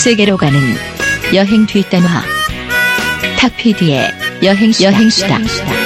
세계로 가는 여행 뒷담화 탁피디의 여행 여행수다. 여행수다.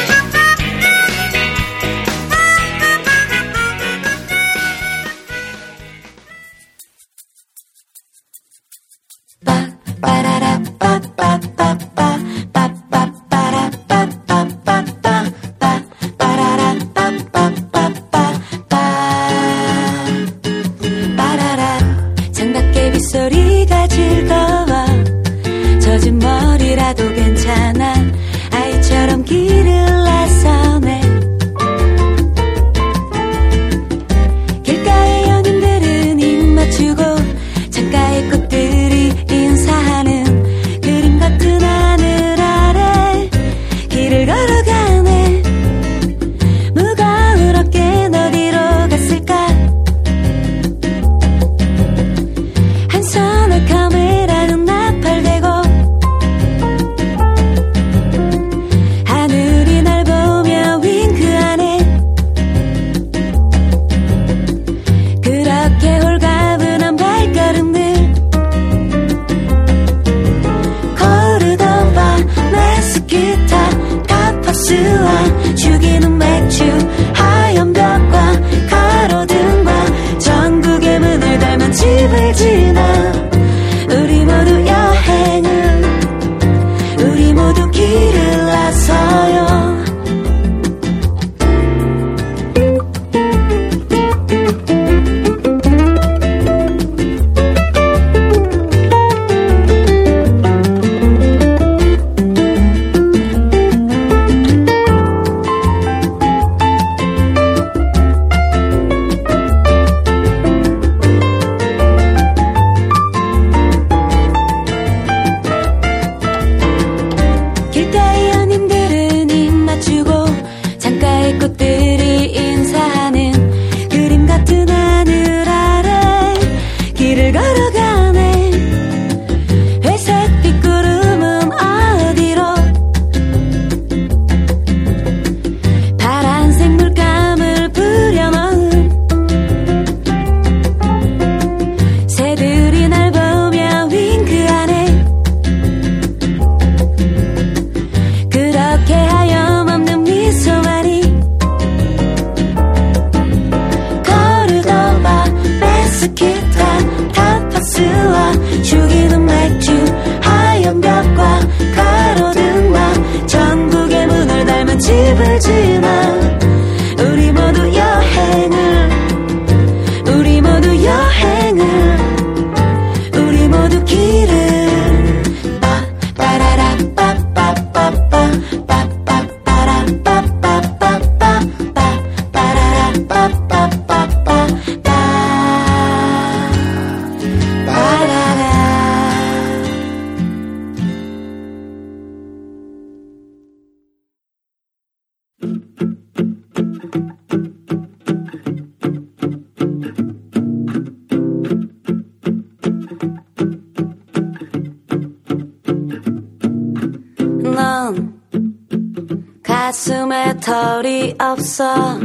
털이 없어.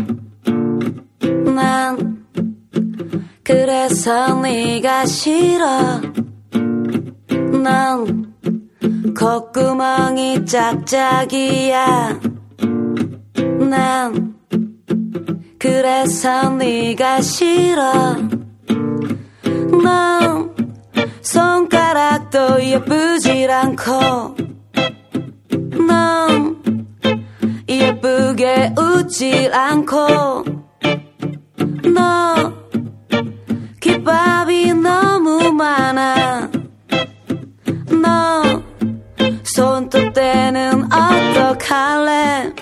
난 그래서 네가 싫어. 난 콧구멍이 짝짝이야. 난 그래서 네가 싫어. 난 손가락도 예쁘질 않고. 넌 예쁘게 웃질 않고 너 기밥이 너무 많아. 너 손톱 때는 어떡할래?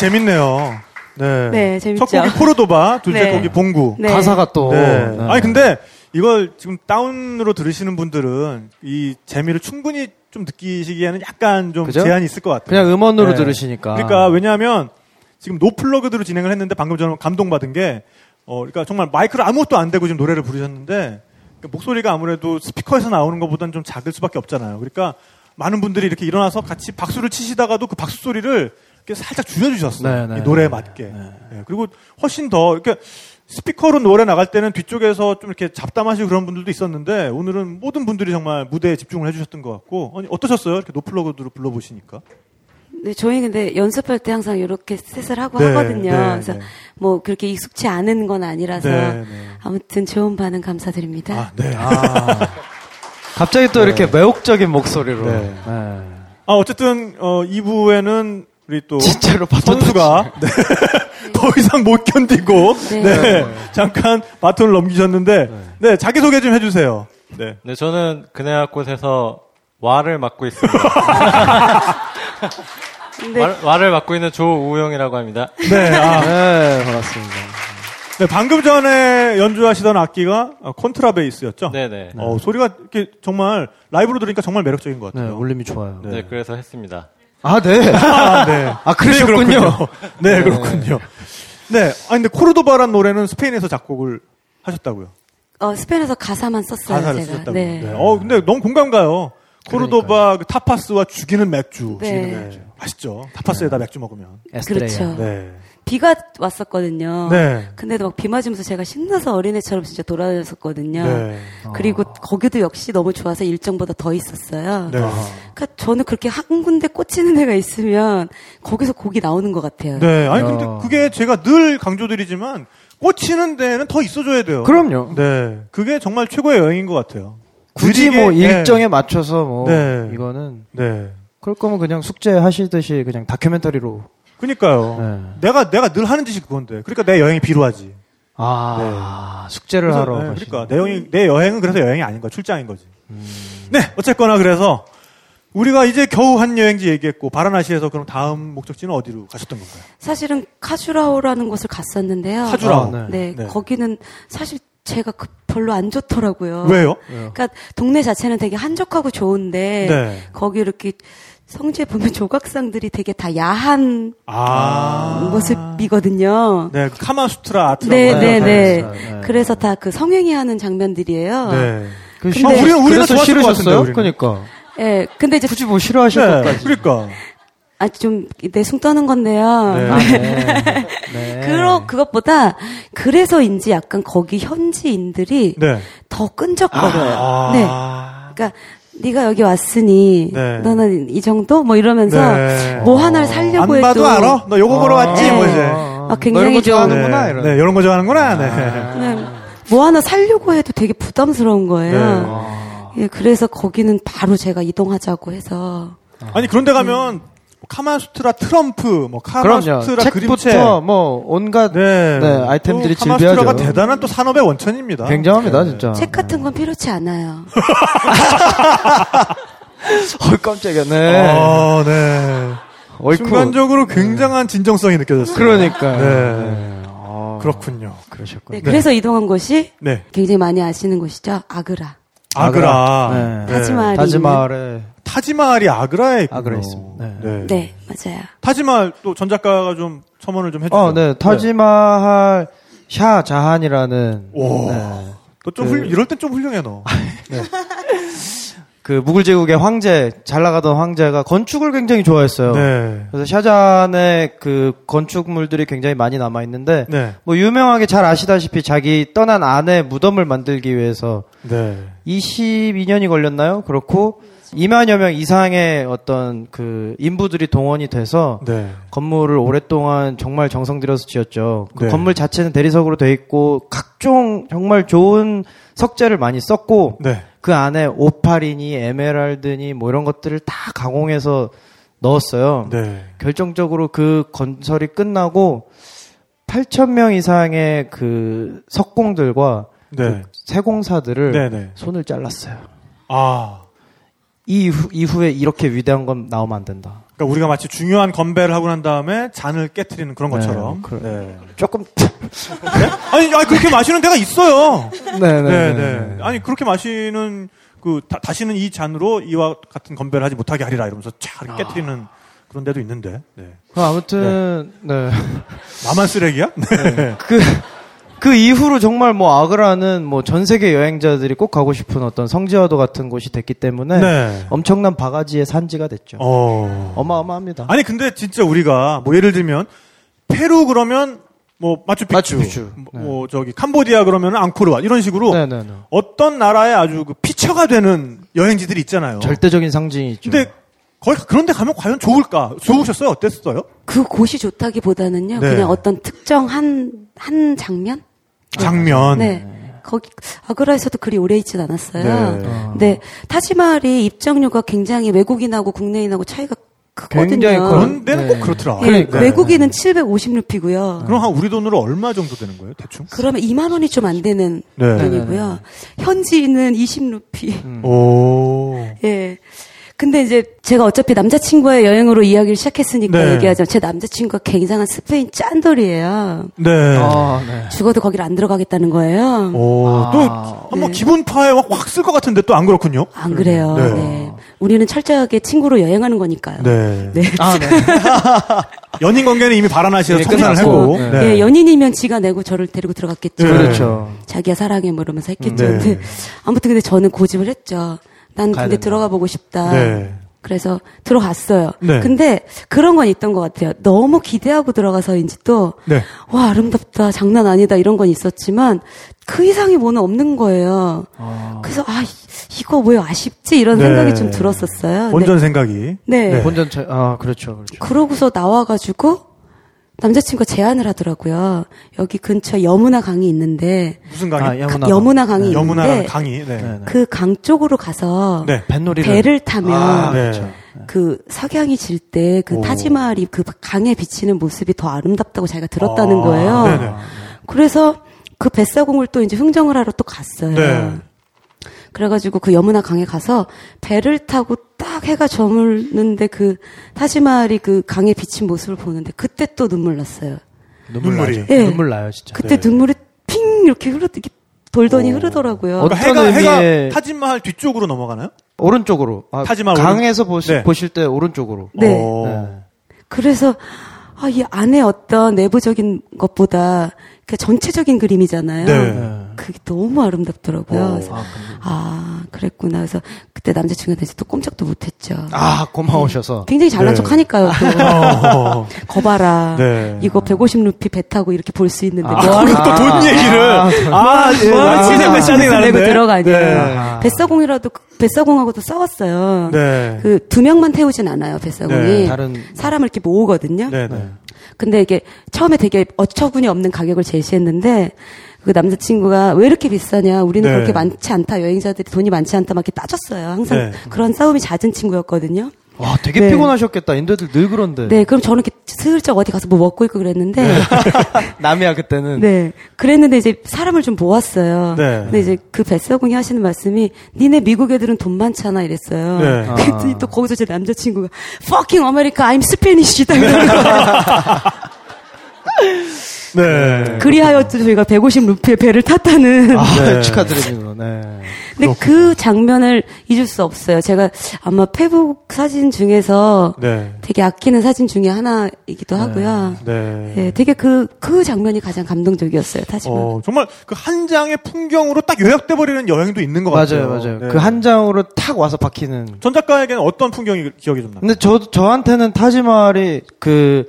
재밌네요. 네. 네, 재밌죠. 첫 곡이 코르도바, 둘째 네. 곡이 봉구. 네. 가사가 또. 네. 네. 아니, 근데 이걸 지금 다운으로 들으시는 분들은 이 재미를 충분히 좀 느끼시기에는 약간 좀 그죠? 제한이 있을 것 같아요. 그냥 음원으로 네. 들으시니까. 그러니까 왜냐하면 지금 노플러그드로 진행을 했는데 방금 저는 감동받은 게 어, 그러니까 정말 마이크를 아무것도 안 대고 지금 노래를 부르셨는데 그 목소리가 아무래도 스피커에서 나오는 것보다는 좀 작을 수밖에 없잖아요. 그러니까 많은 분들이 이렇게 일어나서 같이 박수를 치시다가도 그 박수 소리를 살짝 줄여주셨어요. 네, 네, 이 노래에 네, 맞게. 예, 그리고 훨씬 더 이렇게 스피커로 노래 나갈 때는 뒤쪽에서 좀 이렇게 잡담하시고 그런 분들도 있었는데 오늘은 모든 분들이 정말 무대에 집중을 해주셨던 것 같고 아니, 어떠셨어요? 이렇게 노플러그드로 불러보시니까. 네, 저희 근데 연습할 때 항상 이렇게 셋을 하고 네, 하거든요. 네, 그래서 네. 뭐 그렇게 익숙치 않은 건 아니라서 네, 네. 아무튼 좋은 반응 감사드립니다. 아, 네. 아. 갑자기 또 이렇게 매혹적인 목소리로. 네. 네. 아, 어쨌든, 어, 2부에는 우리 또. 진짜로 선수가, 네. 더 이상 못 견디고, 네. 네. 잠깐 바톤을 넘기셨는데, 네. 자기 소개 좀 해주세요. 네. 네, 저는 그네학곳에서 와를 맡고 있습니다. 근데 와, 와를 맡고 있는 조우영이라고 합니다. 네, 아, 네, 반갑습니다. 네, 방금 전에 연주하시던 악기가 어, 콘트라베이스였죠? 네네. 어, 소리가 이렇게 정말 라이브로 들으니까 정말 매력적인 것 네, 같아요. 울림이 좋아요. 네, 그래서 했습니다. 아, 네. 아, 네. 아, 그러셨군요. 네, 그렇군요. 네, 그렇군요. 네. 아 근데 코르도바란 노래는 스페인에서 작곡을 하셨다고요. 어, 스페인에서 가사만 썼어요, 가사를 제가. 쓰셨다고. 네. 네. 어, 근데 너무 공감 가요. 코르도바 그 타파스와 죽이는 맥주. 네. 죽이는 맥주. 맛있죠. 타파스에다 맥주 먹으면. 에스트레이아. 그렇죠. 네. 비가 왔었거든요. 네. 근데도 막 비 맞으면서 제가 신나서 어린애처럼 진짜 돌아다녔었거든요. 네. 그리고 거기도 역시 너무 좋아서 일정보다 더 있었어요. 네. 그러니까 저는 그렇게 한 군데 꽂히는 데가 있으면 거기서 곡이 나오는 것 같아요. 네. 아니 야. 근데 그게 제가 늘 강조드리지만 꽂히는 데는 더 있어줘야 돼요. 그럼요. 네. 그게 정말 최고의 여행인 것 같아요. 굳이 뭐 느리게, 일정에 맞춰서 뭐 네. 이거는 네. 그럴 거면 그냥 숙제 하시듯이 그냥 다큐멘터리로 그니까요. 네. 내가 내가 늘 하는 짓이 그건데. 그러니까 내 여행이 비루하지. 아 숙제를 그래서, 하러 네, 그러니까 내 여행 내 여행은 그래서 여행이 아닌 거야. 출장인 거지. 네, 어쨌거나 그래서 우리가 이제 겨우 한 여행지 얘기했고 바라나시에서 그럼 다음 목적지는 어디로 가셨던 건가요? 사실은 카주라오라는 곳을 갔었는데요. 카주라오. 아, 네, 네. 거기는 사실 제가 그 별로 안 좋더라고요. 왜요? 그러니까 동네 자체는 되게 한적하고 좋은데 네. 거기 이렇게 성지에 보면 조각상들이 되게 다 야한 아. 모습이거든요. 네, 그 카마수트라 아트라고 네. 네, 네. 네. 그래서 다 그 성행위 하는 장면들이에요. 네. 그 근데- 아, 것 같은데, 싫으셨어요? 그러니까 예, 근데 이제 굳이 뭐 싫어하실 네, 것까지. 그러니까. 아, 좀 내숭 떠는 건데요. 네. 아, 네. 네. 그러, 그것보다, 그래서인지 약간 거기 현지인들이 네. 더 끈적거려요. 아. 네. 그러니까, 네가 여기 왔으니, 네. 너는 이 정도? 뭐 이러면서, 네. 뭐 하나를 살려고 안 해도. 봐도 알아? 너 요거 보러 왔지? 네. 뭐 이제. 아, 굉장히 너 이런 거 좀- 좋아하는구나, 네, 이런. 네, 이런 거 좋아하는구나. 네. 네. 뭐 하나 살려고 해도 되게 부담스러운 거예요. 네. 예, 그래서 거기는 바로 제가 이동하자고 해서. 아니 그런데 가면 카마수트라 트럼프, 뭐. 카마수트라 그림체, 뭐 온갖 네, 네, 아이템들이 또 카마수트라가 질비하죠. 대단한 또 산업의 원천입니다. 굉장합니다, 네. 진짜. 책 같은 건 필요치 않아요. 어, 깜짝이야. 네. 아, 네. 어이쿠. 순간적으로 굉장한 진정성이 느껴졌어요. 그러니까. 네. 아, 그렇군요. 그러셨군요. 네, 그래서 이동한 곳이 네. 굉장히 많이 아시는 곳이죠. 아그라. 아그라. 네. 타지마할이 타지마을에 타지마할이 아그라에 있군요. 아그라에 있습니다. 네. 네. 네, 맞아요. 타지마할 또 전 작가가 좀 첨언을 좀 해주죠. 어, 네. 타지마할 샤 자한이라는 오. 네. 또좀 그- 훌 이럴 땐 좀 훌륭해 너. 그 무굴 제국의 황제 잘 나가던 황제가 건축을 굉장히 좋아했어요. 네. 그래서 샤잔의 그 건축물들이 굉장히 많이 남아 있는데 네. 뭐 유명하게 잘 아시다시피 자기 떠난 아내 무덤을 만들기 위해서 네. 22년이 걸렸나요? 그렇고 2만여 명 이상의 어떤 그 인부들이 동원이 돼서 네. 건물을 오랫동안 정말 정성 들여서 지었죠. 그 네. 건물 자체는 대리석으로 돼 있고 각종 정말 좋은 석재를 많이 썼고 네. 그 안에 오파리니 에메랄드니 뭐 이런 것들을 다 가공해서 넣었어요. 네. 결정적으로 그 건설이 끝나고 8천 명 이상의 그 석공들과 네. 그 세공사들을 네. 네. 손을 잘랐어요. 아. 이후, 이후에 이렇게 위대한 건 나오면 안 된다. 그러니까 우리가 마치 중요한 건배를 하고 난 다음에 잔을 깨트리는 그런 네, 것처럼. 그- 네. 조금 아니, 아니 그렇게 마시는 데가 있어요. 네, 네, 네. 아니 그렇게 마시는 그 다, 시는이 잔으로 이와 같은 건배를 하지 못하게 하리라 이러면서 쫙 이렇게 깨트리는 그런 데도 있는데. 네. 아무튼 네. 나만 쓰레기야? 네. 그, 그 이후로 정말 뭐 아그라는 뭐 전 세계 여행자들이 꼭 가고 싶은 어떤 성지와도 같은 곳이 됐기 때문에 네. 엄청난 바가지의 산지가 됐죠. 어. 어마어마합니다. 아니 근데 진짜 우리가 뭐 예를 들면 페루 그러면 뭐 마추픽추, 마추픽추. 뭐, 뭐 저기 캄보디아 그러면 앙코르와 이런 식으로 네네네. 어떤 나라의 아주 그 피처가 되는 여행지들이 있잖아요. 절대적인 상징이 있죠. 근데 거기 그런데 가면 과연 좋을까? 좋으셨어요? 어땠어요? 그 곳이 좋다기보다는요. 네. 그냥 어떤 특정 한, 한 장면? 장면. 네. 거기, 아그라에서도 그리 오래 있진 않았어요. 네. 네. 타지마할이 입장료가 굉장히 외국인하고 국내인하고 차이가 크거든요. 굉장히 커요. 그런 데는 네. 꼭 그렇더라. 예, 그러니까. 외국인은 750루피고요. 그럼 한 우리 돈으로 얼마 정도 되는 거예요, 대충? 그러면 2만 원이 좀 안 되는 네. 돈이고요. 현지인은 20루피. 음. 오. 예. 근데 이제 제가 어차피 남자친구의 여행으로 이야기를 시작했으니까 네. 얘기하자면 제 남자친구가 굉장한 스페인 짠돌이에요. 네. 아, 네. 죽어도 거기를 안 들어가겠다는 거예요. 오, 아. 또, 한번 네. 기분 파에 확 쓸 것 같은데 또 안 그렇군요? 안 그래요. 네. 네. 우리는 철저하게 친구로 여행하는 거니까요. 네. 네. 아, 네. 연인 관계는 이미 바라나시에서 예, 청산을. 했고. 네. 예, 연인이면 지가 내고 저를 데리고 들어갔겠죠. 네. 그렇죠. 자기야 사랑해 뭐 이러면서 했겠죠. 네. 근데 아무튼 근데 저는 고집을 했죠. 난 근데 된다. 들어가 보고 싶다. 네. 그래서 들어갔어요. 네. 근데 그런 건 있던 것 같아요. 너무 기대하고 들어가서인지 또, 네. 와, 아름답다, 장난 아니다, 이런 건 있었지만, 그 이상이 뭐는 없는 거예요. 그래서, 아, 이- 이거 왜 아쉽지? 이런 네. 생각이 좀 들었었어요. 본전 생각이. 네. 네. 본전 차, 아, 그렇죠, 그렇죠. 그러고서 나와가지고, 남자친구가 제안을 하더라고요. 여기 근처에 여무나 강이 있는데, 무슨 강의? 아, 가- 여무나 여무나 강이 네. 있는데, 강의. 네. 네, 네. 그강 쪽으로 가서, 네. 배를 타면, 아, 네. 그렇죠. 그 석양이 질 때그 오. 타지마할이 그 강에 비치는 모습이 더 아름답다고 자기가 들었다는 아, 거예요. 네네. 그래서 그 뱃사공을 또 이제 흥정을 하러 또 갔어요. 네. 그래가지고 그 여무나 강에 가서 배를 타고 딱 해가 저물는데 그 타지마할이 그 강에 비친 모습을 보는데 그때 또 눈물 났어요. 눈물 눈물이. 나죠. 예. 눈물 나요, 진짜. 그때 네. 눈물이 핑 이렇게 흐르 이렇게 돌더니 오. 흐르더라고요. 어떤 그러니까 해가, 해가 의미의- 타진마할 뒤쪽으로 넘어가나요? 오른쪽으로. 아, 타지마할 강에서 보시, 네. 보실 때 오른쪽으로. 네. 오. 네. 그래서 아, 이 안에 어떤 내부적인 것보다 그 전체적인 그림이잖아요. 네. 네. 그게 너무 아름답더라고요. 오. 그래서 아, 그랬구나. 그래서 그때 남자친구한테 또 꼼짝도 못했죠. 아, 고마우셔서. 굉장히 잘난 네. 척 하니까요. 또. 어. 거봐라. 네. 이거 150루피 배 타고 이렇게 볼 수 있는데 아, 뭐하러 또돈 얘기를. 아, 예. 뭐하러 아, 치는 아, 짜증 내고 나는데. 들어가냐. 네. 아. 뱃사공이라도 뱃사공하고도 싸웠어요. 네. 그 두 명만 태우진 않아요. 뱃사공이. 네, 다른. 사람을 이렇게 모으거든요. 근데 이게 처음에 되게 어처구니 없는 가격을 제시했는데 그 남자친구가 왜 이렇게 비싸냐 우리는 네. 그렇게 많지 않다 여행자들이 돈이 많지 않다 막 이렇게 따졌어요 항상 네. 그런 싸움이 잦은 친구였거든요 와, 되게 네. 피곤하셨겠다. 인도들 늘 그런데. 네 그럼 저는 이렇게 슬쩍 어디 가서 뭐 먹고 있고 그랬는데 남이야, 그때는. 네 그랬는데 이제 사람을 좀 모았어요 네. 근데 이제 그 뱃사공이 하시는 말씀이 니네 미국 애들은 돈 많잖아 이랬어요 네. 그랬더니 또 거기서 제 남자친구가 fucking America I'm Spanish 딱 이러는 거예요. 네. 그리하여 또 저희가 150 루피의 배를 탔다는. 아, 네. 축하드립니다. 네. 근데 그 장면을 잊을 수 없어요. 제가 아마 페북 사진 중에서 네. 되게 아끼는 사진 중에 하나이기도 하고요. 네. 네, 되게 그, 그 장면이 가장 감동적이었어요, 타지만. 어, 정말 그 한 장의 풍경으로 딱 요약돼 버리는 여행도 있는 것 같아요. 맞아요, 맞아요. 네. 그한 장으로 탁 와서 박히는. 전 작가에게는 어떤 풍경이 기억이 좀 나요? 근데 저, 저한테는 타지마할이 그,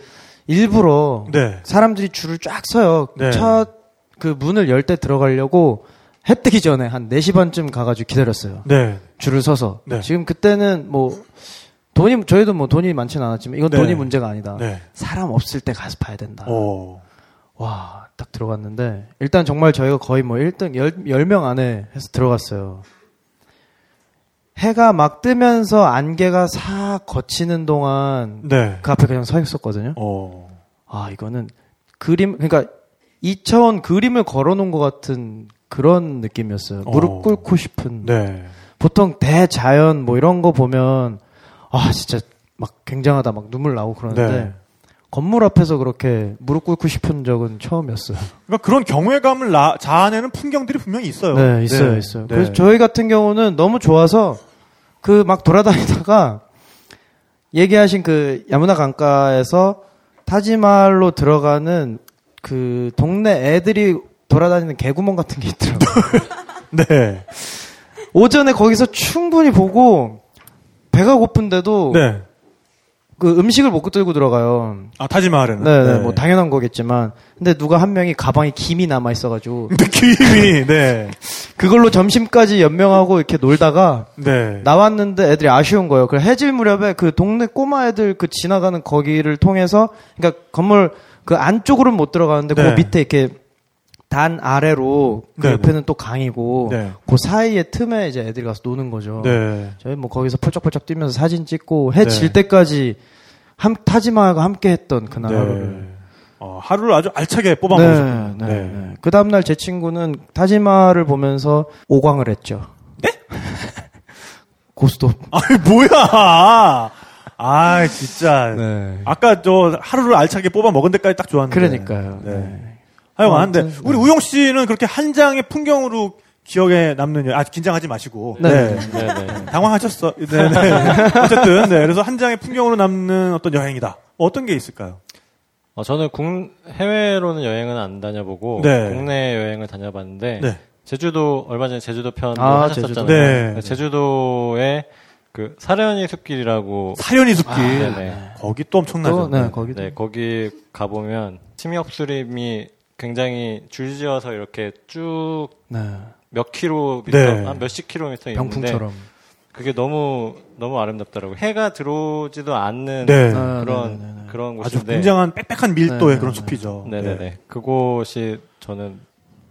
일부러 네. 사람들이 줄을 쫙 서요. 네. 첫그 문을 열 때 들어가려고 해 뜨기 전에 한 4시 반쯤 가가지고 기다렸어요. 네. 줄을 서서. 네. 지금 그때는 뭐, 돈이, 저희도 뭐 돈이 많지는 않았지만 이건 네. 돈이 문제가 아니다. 네. 사람 없을 때 가서 봐야 된다. 어. 와, 딱 들어갔는데, 일단 정말 저희가 거의 뭐 1등 10, 10명 안에 해서 들어갔어요. 해가 막 뜨면서 안개가 싹 거치는 동안 네. 그 앞에 그냥 서 있었거든요. 어. 아, 이거는 그림, 그러니까 2차원 그림을 걸어 놓은 것 같은 그런 느낌이었어요. 어. 무릎 꿇고 싶은. 네. 보통 대자연 뭐 이런 거 보면, 아, 진짜 막 굉장하다, 막 눈물 나고 그러는데, 네. 건물 앞에서 그렇게 무릎 꿇고 싶은 적은 처음이었어요. 그러니까 그런 경외감을 나, 자아내는 풍경들이 분명히 있어요. 네, 있어요, 있어요. 네. 그래서 저희 같은 경우는 너무 좋아서 그 막 돌아다니다가 얘기하신 그 야무나 강가에서 타지말로 들어가는 그 동네 애들이 돌아다니는 개구멍 같은 게 있더라고요. 네. 오전에 거기서 충분히 보고 배가 고픈데도 네. 그 음식을 못 들고 들어가요. 아, 타지마할에는. 네, 네, 뭐 당연한 거겠지만 근데 누가 한 명이 가방에 김이 남아 있어가지고 느낌이, 네. 그걸로 점심까지 연명하고 이렇게 놀다가 네. 나왔는데 애들이 아쉬운 거예요. 그 해질 무렵에 그 동네 꼬마 애들 그 지나가는 거기를 통해서 그러니까 건물 그 안쪽으로는 못 들어가는데 네. 그 밑에 이렇게 단 아래로 그 네, 옆에는 또 강이고 네. 그 사이에 틈에 이제 애들이 가서 노는 거죠. 네. 저희 뭐 거기서 펄쩍펄쩍 뛰면서 사진 찍고 해 네. 질 때까지 함 타지마하고 함께 했던 그날 하루를. 네. 어, 하루를 아주 알차게 뽑아 네, 먹으셨군요. 네, 네. 그 다음날 제 친구는 타지마를 보면서 오광을 했죠. 네? 고스톱. 아이, 뭐야! 아, 진짜. 네. 아까 저 하루를 알차게 뽑아 먹은 데까지 딱 좋았는데. 그러니까요. 네. 네. 하여간, 근데 아무튼, 우리 우용 씨는 그렇게 한 장의 풍경으로 기억에 남는, 여- 아, 긴장하지 마시고. 네. 네, 네. 당황하셨어. 네, 네. 어쨌든, 네. 그래서 한 장의 풍경으로 남는 어떤 여행이다. 어떤 게 있을까요? 어, 저는 국, 해외로는 여행은 안 다녀보고 네. 국내 여행을 다녀봤는데 네. 제주도 얼마 전에 제주도 편 아, 하셨었잖아요. 제주도. 네. 제주도에 그 사려니 숲길이라고 사연이 숲길. 네네. 거기 또 엄청나죠. 또, 네, 거기도. 네, 거기 가 보면 침엽수림이 굉장히 줄지어서 이렇게 쭉몇 네. 킬로미터, 네. 한 몇십 킬로미터 있는데 병풍처럼. 그게 너무 너무 아름답더라고요. 해가 들어오지도 않는 네. 아, 그런 네, 네, 네. 그런 아주 곳인데 굉장한 빽빽한 밀도의 네, 그런 네, 숲이죠. 네네네. 네. 그곳이 저는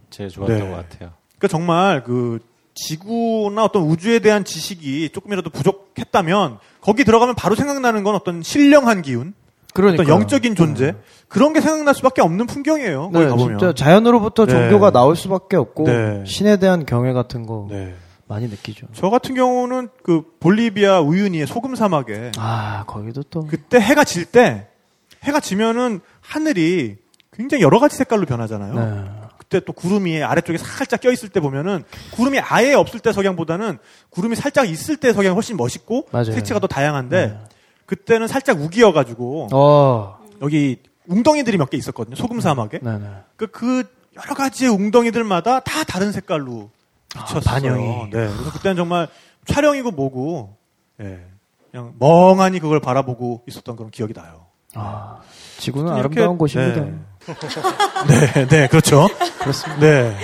제일 좋았던 네. 것 같아요. 그러니까 정말 그 지구나 어떤 우주에 대한 지식이 조금이라도 부족했다면 거기 들어가면 바로 생각나는 건 어떤 신령한 기운, 그러니까 어떤 영적인 존재 그런 게 생각날 수밖에 없는 풍경이에요. 거기 네, 가보면. 진짜 자연으로부터 네. 종교가 나올 수밖에 없고 네. 신에 대한 경외 같은 거 네. 많이 느끼죠. 저 같은 경우는 그 볼리비아 우유니의 소금 사막에 아 거기도 또 그때 해가 질 때 해가 지면은 하늘이 굉장히 여러 가지 색깔로 변하잖아요. 네. 그때 또 구름이 아래쪽에 살짝 껴 있을 때 보면은 구름이 아예 없을 때 석양보다는 구름이 살짝 있을 때 석양이 훨씬 멋있고 맞아요. 색채가 더 다양한데 네. 그때는 살짝 우기여가지고 어, 여기 웅덩이들이 몇 개 있었거든요. 소금 사막에. 네네. 그, 그 여러 가지의 웅덩이들마다 다 다른 색깔로 비쳤어요. 아, 반영이. 네. 그래서 그때는 정말 촬영이고 뭐고, 예. 그냥 멍하니 그걸 바라보고 있었던 그런 기억이 나요. 아, 지구는 이렇게- 아름다운 곳입니다. 네. 네, 네, 그렇죠. 그렇습니다. 네.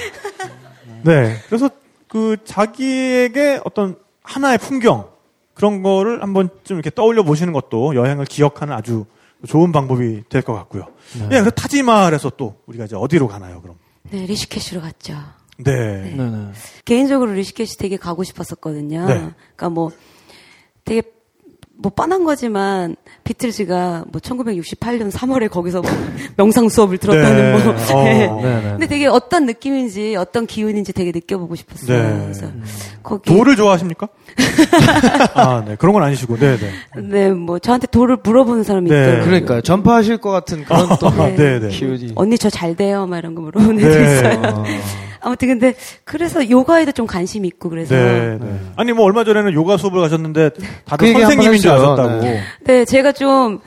네. 그래서 그 자기에게 어떤 하나의 풍경, 그런 거를 한번 좀 이렇게 떠올려 보시는 것도 여행을 기억하는 아주 좋은 방법이 될 것 같고요. 예, 그래서 타지마할에서 또 우리가 이제 어디로 가나요, 그럼? 네, 리시케시로 갔죠. 네. 네네. 개인적으로 리시케시 되게 가고 싶었었거든요. 네. 그러니까 뭐 되게 뭐 뻔한 거지만 비틀즈가 뭐 1968년 3월에 거기서 뭐 명상 수업을 들었다는 네. 뭐. 어. 네. 네네. 근데 되게 어떤 느낌인지 어떤 기운인지 되게 느껴보고 싶었어요. 네. 그래서 거기 돌을 좋아하십니까? 아, 네. 그런 건 아니시고, 네, 네. 네, 뭐 저한테 돌을 물어보는 사람이 네. 있더라고요. 그러니까요. 전파하실 것 같은 그런 또 아, 네, 네. 기운이. 언니 저 잘 돼요, 막 이런 거 물어보는 애도 네. 있어요. 어, 아무튼 근데 그래서 요가에도 좀 관심 이 있고 그래서 네, 네. 아니, 뭐, 얼마 전에는 요가 수업을 가셨는데, 그 다들 한번 선생님인 줄. 아셨다고. 네. 네, 제가 좀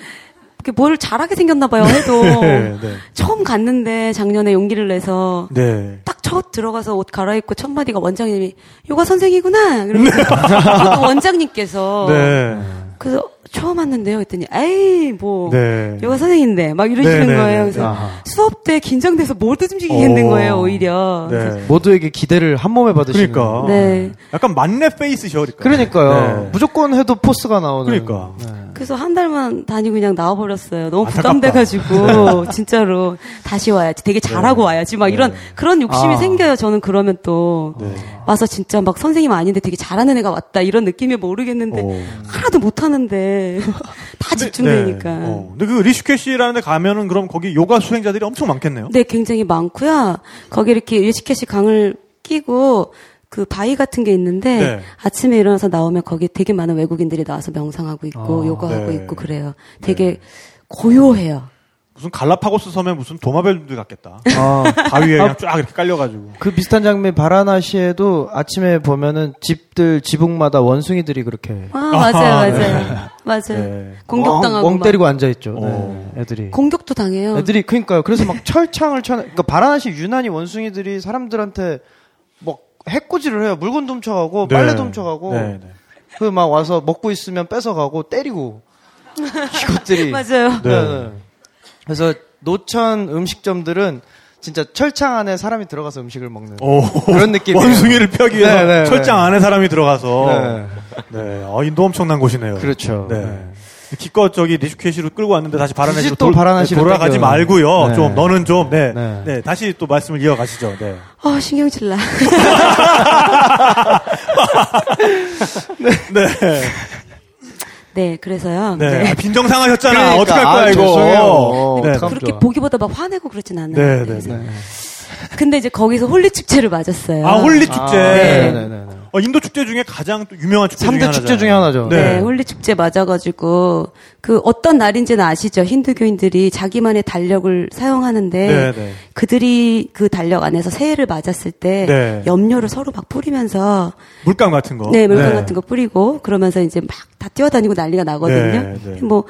이렇게 뭘 잘하게 생겼나 봐요. 해도 네, 네. 처음 갔는데 작년에 용기를 내서 네. 딱첫 들어가서 옷 갈아입고 첫 마디가 원장님이 요가 선생이구나. 그러면서 원장님께서 네. 그래서 처음 왔는데요. 했더니 에이 뭐 네. 요가 선생인데 막 이러시는 네, 네, 거예요. 네. 그래서 아하. 수업 때 긴장돼서 못 움직이겠는 오. 거예요. 오히려. 네. 모두에게 기대를 한 몸에 받으시는. 그러니까. 네. 약간 만렙 face셔, 그러니까. 그러니까요. 네. 무조건 해도 force가 나오는. 그러니까. 네. 그래서 한 달만 다니고 그냥 나와버렸어요. 너무. 부담돼가지고 진짜로 다시 와야지. 되게 잘하고 와야지. 막 이런 그런 욕심이 아. 생겨요. 저는 그러면 또 네. 와서 진짜 막 선생님 아닌데 되게 잘하는 애가 왔다 이런 느낌이 모르겠는데 오. 하나도 못하는데 다 집중되니까. 네. 어. 근데 그 리슈케시라는 데 가면은 그럼 거기 요가 수행자들이 엄청 많겠네요. 네, 굉장히 많고요. 거기 이렇게 리시켓이 강을 끼고 그 바위 같은 게 있는데 네. 아침에 일어나서 나오면 거기 되게 많은 외국인들이 나와서 명상하고 있고 아, 요가하고 네. 있고 그래요. 되게 고요해요. 무슨 갈라파고스 섬에 무슨 도마뱀들 같겠다. 아, 바위에 그냥 쫙 이렇게 깔려가지고. 그 비슷한 장면 바라나시에도 아침에 보면은 집들 지붕마다 원숭이들이 그렇게 아, 맞아요, 네. 맞아요. 맞아요. 네. 공격당하고. 멍, 멍 막. 때리고 앉아 있죠. 어. 네, 애들이. 공격도 당해요. 애들이 그러니까요. 그래서 막 철창을 쳐. 그러니까 바라나시 유난히 원숭이들이 사람들한테 막 해코지를 해요. 물건 훔쳐가고 네. 빨래 훔쳐가고 네, 네. 그막 와서 먹고 있으면 뺏어가고 때리고 이것들이 맞아요. 네. 네, 네. 그래서 노천 음식점들은 진짜 철창 안에 사람이 들어가서 음식을 먹는 오. 그런 느낌이에요. 원숭이를 펴기 위해서 네, 네, 네. 안에 사람이 들어가서. 네. 네. 어, 인도 엄청난 곳이네요. 그렇죠. 네. 네. 기껏 저기 리슈케시로 끌고 왔는데 다시 바라나시로 또 돌- 바라나시로 돌아가지 땡겨요. 말고요. 네. 좀 너는 좀 네. 네. 네. 다시 또 말씀을 이어가시죠. 네. 아, 신경질 나. 네. 네, 그래서요. 네. 네. 아, 빈정상하셨잖아. 그러니까. 어떡할 거야, 아, 이거. 죄송해요. 네. 그렇게 좋아. 보기보다 막 화내고 그러진 않아요. 네, 네. 네. 근데 이제 거기서 홀리 축제를 맞았어요. 아, 홀리 축제. 아, 네, 네, 네, 네. 어, 인도 축제 중에 가장 또 유명한 축제 중에 3대 하나잖아요. 축제 중에 하나죠. 네, 네. 홀리 축제 맞아가지고 그 어떤 날인지는 아시죠? 힌두교인들이 자기만의 달력을 사용하는데 네, 네. 그들이 그 달력 안에서 새해를 맞았을 때 네. 염료를 서로 막 뿌리면서 물감 같은 거. 네 물감 같은 거 뿌리고 그러면서 이제 막 다 뛰어다니고 난리가 나거든요. 네, 네. 뭐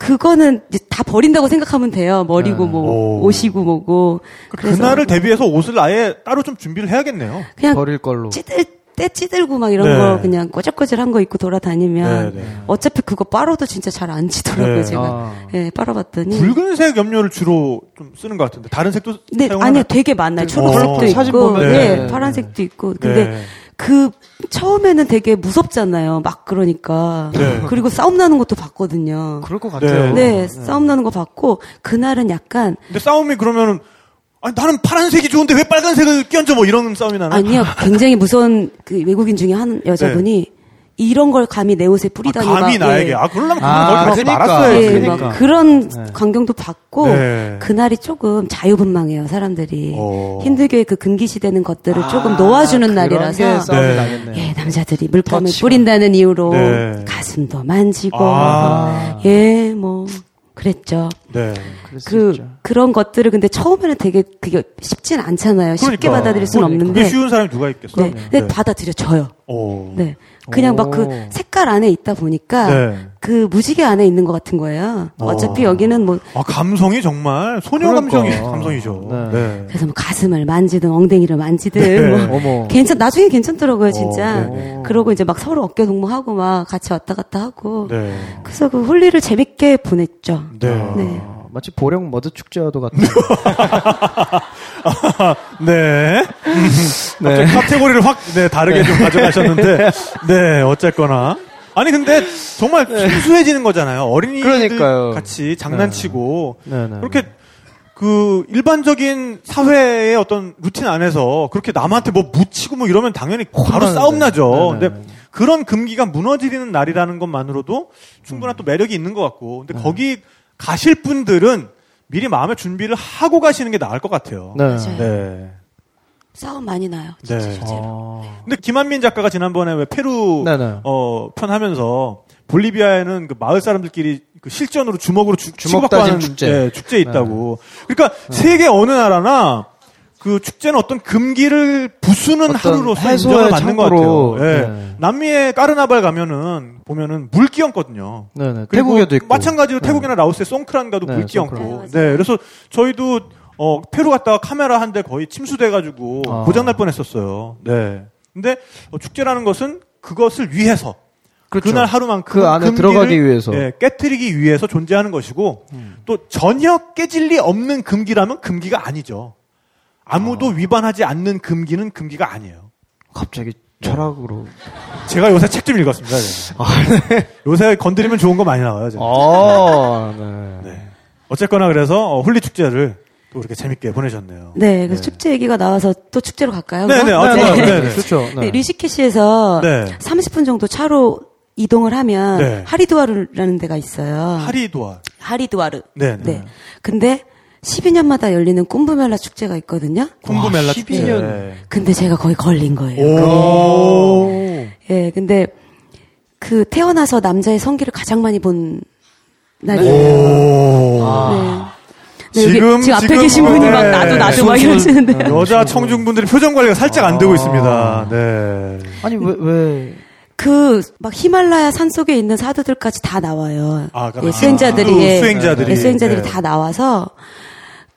그거는 이제 다 버린다고 생각하면 돼요. 머리고 뭐 오. 옷이고 뭐고. 그래서 그날을 대비해서 옷을 아예 따로 좀 준비를 해야겠네요. 그냥 버릴 걸로. 찌들 때 찌들고 막 이런 네. 거 그냥 꼬질꼬질한 거 입고 돌아다니면 네, 네. 어차피 그거 빨아도 진짜 잘안 지더라고요 네. 제가 아. 예 빨아봤더니 붉은색 염료를 주로 좀 쓰는 것 같은데 다른 색도 네 사용하나요? 아니요 되게 많아요 초록색도 어, 있고 네, 네. 파란색도 있고 근데 네. 그 처음에는 되게 무섭잖아요. 막 그러니까. 네. 그리고 싸움 나는 것도 봤거든요. 그럴 것 같아요. 네, 싸움 나는 거 봤고 그날은 약간 근데 싸움이 그러면은 아니 나는 파란색이 좋은데 왜 빨간색을 끼얹어? 뭐 이런 싸움이 나나요? 아니요. 굉장히 무서운 그 외국인 중에 한 여자분이 이런 걸 감히 내 옷에 뿌리다니 아, 감히 막, 나에게. 예. 아, 그러려면 아, 그걸 같이 그러니까. 말았어야지. 예, 그러니까. 막 그런 네. 광경도 받고 네. 그날이 조금 자유분방해요 사람들이 어. 힌두교의 그 금기시되는 것들을 아, 조금 놓아주는 날이라서 네. 예 남자들이 물감을. 뿌린다는 이유로 네. 가슴도 만지고 아. 예뭐 그랬죠 네. 그. 그런 것들을 근데 처음에는 되게 그게 쉽진 않잖아요 쉽게 그러니까. 받아들일 수는 그게 없는데 쉬운 사람이 누가 있겠어요? 네, 근데 받아들여져요 오. 네 그냥 막그 오. 색깔 안에 있다 보니까 네. 그 무지개 안에 있는 것 같은 거예요 어차피 여기는 뭐 아, 감성이 정말 소녀 그러니까. 감성이 감성이죠. 네. 네. 그래서 뭐 가슴을 만지든 엉덩이를 만지든 네. 뭐 어머. 괜찮 나중에 괜찮더라고요 진짜 어, 네, 그러고 이제 막 서로 어깨 동무하고 막 같이 왔다 갔다 하고 네. 그래서 그 홀리를 재밌게 보냈죠 네. 네. 아, 마치 보령 머드 축제와도 같은. 네. 네. 갑자기 카테고리를 확, 네, 다르게 좀 가져가셨는데, 네, 어쨌거나. 아니, 근데 정말 순수해지는 거잖아요. 어린이들 네. 그러니까요. 같이 장난치고, 네, 네. 그렇게 그 일반적인 사회의 어떤 루틴 안에서 그렇게 남한테 뭐 묻히고 뭐 이러면 당연히 바로. 싸움 나죠. 네, 네, 근데 그런 금기가 무너지는 날이라는 것만으로도 충분한 또 매력이 있는 것 같고, 근데 거기 가실 분들은 미리 마음의 준비를 하고 가시는 게 나을 것 같아요. 네. 맞아요. 네. 싸움 많이 나요 진짜 네. 실제로 아. 근데 김한민 작가가 지난번에 왜 페루 네네. 어, 편 하면서 볼리비아에는 그 마을 사람들끼리 그 실전으로 주먹으로 주, 주먹 하는 축제. 예, 축제 있다고. 그러니까 세계 어느 나라나 그 축제는 어떤 금기를 부수는 어떤 하루로서 인정을 받는 것 창구로, 같아요. 예. 네. 남미의 까르나발 가면은 보면은 물기였거든요. 네네. 그리고 태국에도 있고. 마찬가지로 네. 태국이나 라오스의 송크란 가도 네, 물기였고. 송크란. 네, 그래서 저희도 어 페루 갔다가 카메라 한 대 거의 침수돼가지고 아. 고장 날 뻔했었어요. 네. 근데 어, 축제라는 것은 그것을 위해서 그렇죠. 그날 하루만큼 그 안에 금기를, 들어가기 위해서. 예, 깨뜨리기 위해서 존재하는 것이고 또 전혀 깨질 리 없는 금기라면 금기가 아니죠. 아무도 위반하지 않는 금기는 금기가 아니에요. 갑자기 철학으로. 제가 요새 책 좀 읽었습니다. 네. 요새 건드리면 좋은 거 많이 나와요. 제가. 아, 네. 네. 어쨌거나 그래서 어, 홀리 축제를 또 그렇게 재밌게 보내셨네요. 네 그래서 축제 얘기가 나와서 또 축제로 갈까요? 네, 그럼? 네, 아, 좋아요. 네, 네. 좋죠. 네. 네, 리시케시에서 네. 30분 정도 차로 이동을 하면 네. 하리두아르라는 데가 있어요. 하리도아. 하리두아르. 네, 네. 네. 근데 12년마다 열리는 쿰브멜라 축제가 있거든요. 쿰브멜라 와, 축제. 12년. 네. 근데 제가 거의 걸린 거예요. 오. 예, 근데 그 태어나서 남자의 성기를 가장 많이 본 날이에요. 오. 네. 네, 여기 지금, 지금 앞에 지금, 계신 분이 막 네. 나도 나도 막 손- 이러시는데. 여자 청중분들의 표정 관리가 살짝 안 되고 아. 있습니다. 네. 아니, 왜, 왜. 그막 히말라야 산 속에 있는 사두들까지 다 나와요. 아, 그- 예, 아, 수행자들이 그 예, 수행자들이. 예, 수행자들이 네. 다 나와서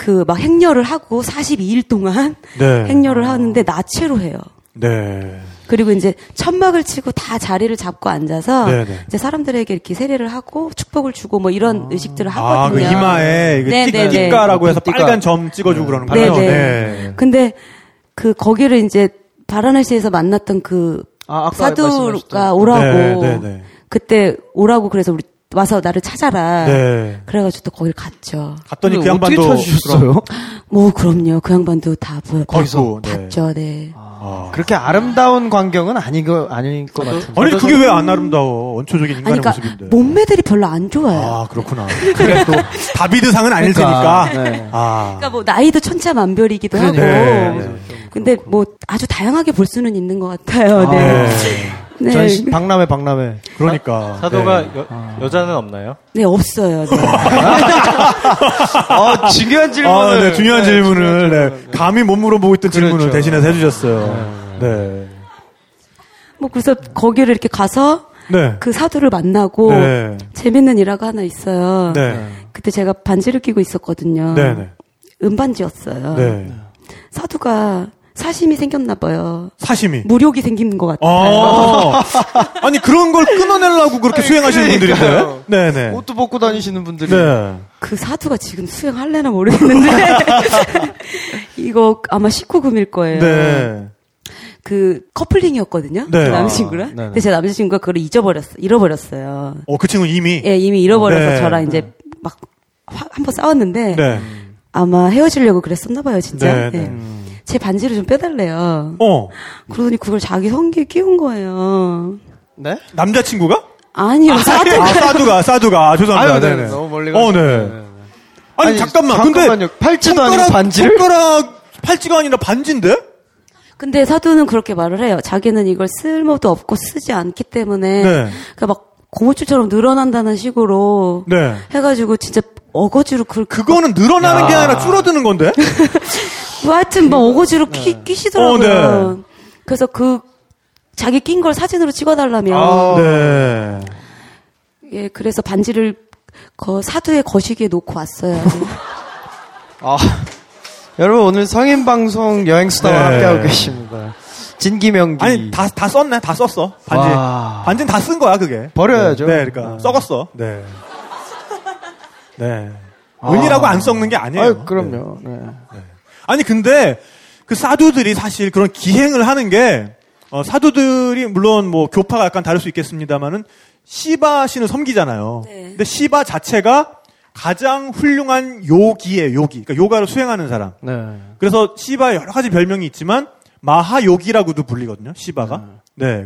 그 막 행렬을 하고 42일 동안 네. 행렬을 하는데 나체로 해요. 네. 그리고 이제 천막을 치고 다 자리를 잡고 앉아서 네, 네. 이제 사람들에게 이렇게 세례를 하고 축복을 주고 뭐 이런 의식들을 아, 그 하거든요. 이마에 이거 네, 띠- 네, 네. 띠까라고 해서 띠까. 빨간 점 찍어주고 그러는 네, 거예요. 네. 근데 그 거기를 이제 바라나시에서 만났던 그 아, 사두가. 오라고 네, 네, 네. 그때 오라고 그래서 우리 와서 나를 찾아라. 네. 그래가지고 또 거길 갔죠. 갔더니 그 어떻게 양반도 찾으셨어요? 뭐 그럼요. 그 양반도 다 보여. 거기서 네. 봤죠. 네. 아. 그렇게 아름다운 광경은 아닌 거, 아닐 것 같은데. 아니 그게 왜 안 아름다워? 원초적인 인간의 아니 그러니까 모습인데. 몸매들이 별로 안 좋아요. 아 그렇구나. 그게 또 다비드상은 아닐 그러니까, 테니까. 네. 아. 그러니까 뭐 나이도 천차만별이기도 하고. 네, 네. 근데 뭐 아주 다양하게 볼 수는 있는 것 같아요. 아, 네. 네. 전시, 박람회, 박람회. 그러니까. 사 도가 네. 여, 여자는 없나요? 네, 없어요. 네. 어, 중요한 질문을. 아, 네, 중요한 질문을 네, 감히 못 물어보고 있던 질문을 그렇죠. 대신해서 해주셨어요. 네. 뭐 그래서 거기를 이렇게 가서 네. 그 사두를 만나고 네. 재밌는 일화가 하나 있어요. 네. 그때 제가 반지를 끼고 있었거든요. 네. 네. 은반지였어요. 네. 사두가 사심이 생겼나 봐요. 사심이. 무력이 생긴 것 같아요. 아. 아니, 그런 걸 끊어내려고 그렇게 수행하시는 분들인데. 네네. 옷도 벗고 다니시는 분들이. 네. 그 사두가 지금 수행할래나 모르겠는데 이거 아마 19금일 거예요. 네. 그 커플링이었거든요. 네. 그 남자친구랑. 아. 근데 제 남자친구가 그걸 잊어버렸어. 잃어버렸어요. 어, 그 친구 이미. 예, 이미 잃어버려서 네. 저랑 이제 막 한 번 싸웠는데 네. 아마 헤어지려고 그랬었나 봐요, 진짜. 네, 네. 예. 제 반지를 좀 빼달래요. 어. 그러더니 그걸 자기 성기에 끼운 거예요. 네? 남자친구가? 아니요, 사두. 아, 사두가, 사두가. 아, 죄송합니다. 아유, 네, 네네. 너무 멀리 어, 가서. 네. 네, 네. 아니, 아니, 잠깐만. 잠깐만요. 근데 팔찌도 아니고 손가락, 반지를? 손가락 팔찌가 아니라 반지인데? 근데 사두는 그렇게 말을 해요. 자기는 이걸 쓸모도 없고 쓰지 않기 때문에 네. 그막 고무줄처럼 늘어난다는 식으로 네. 해가지고 진짜 어거지로 그 그거는 늘어나는 게 아니라 줄어드는 건데? 뭐 하여튼 뭐 어거지로 끼, 끼시더라고요. 어, 네. 그래서 그 자기 낀 걸 사진으로 찍어달라며. 아. 네. 예, 그래서 반지를 거 사두의 거시기에 놓고 왔어요. 아, 여러분 오늘 성인 방송 여행 수다와 네. 함께하고 계십니다. 진기명기. 아니, 다, 다 썼네. 다 썼어. 반지. 와. 반지는 다 쓴 거야, 그게. 버려야죠. 네, 그러니까. 아. 썩었어. 네. 네. 은이라고 안 썩는 게 아니에요. 아유, 그럼요. 네. 아니 근데 그 사두들이 사실 그런 기행을 하는 게 어, 사두들이 물론 뭐 교파가 약간 다를 수 있겠습니다만은 시바 신을 섬기잖아요. 네. 근데 시바 자체가 가장 훌륭한 요기예요, 요기. 그러니까 요가를 수행하는 사람. 네. 그래서 시바에 여러 가지 별명이 있지만 마하요기라고도 불리거든요. 시바가. 네.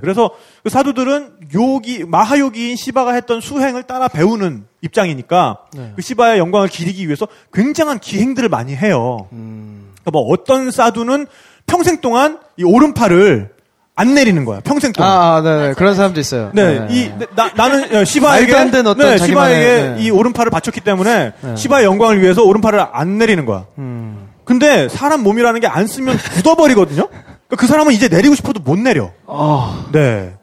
그래서 그 사두들은 요기 마하요기인 시바가 했던 수행을 따라 배우는 입장이니까 네. 그 시바의 영광을 기리기 위해서 굉장한 기행들을 많이 해요. 음. 그러니까 뭐 어떤 사두는 평생 동안 이 오른팔을 안 내리는 거야. 평생 동안. 아, 아, 네, 네. 그런 사람도 있어요. 네, 이 나, 나는 어, 시바에게 네, 시바에게 네. 이 오른팔을 바쳤기 때문에 네. 시바의 영광을 위해서 오른팔을 안 내리는 거야. 음. 근데 사람 몸이라는 게 안 쓰면 굳어버리거든요. 그러니까 그 사람은 이제 내리고 싶어도 못 내려. 아, 네.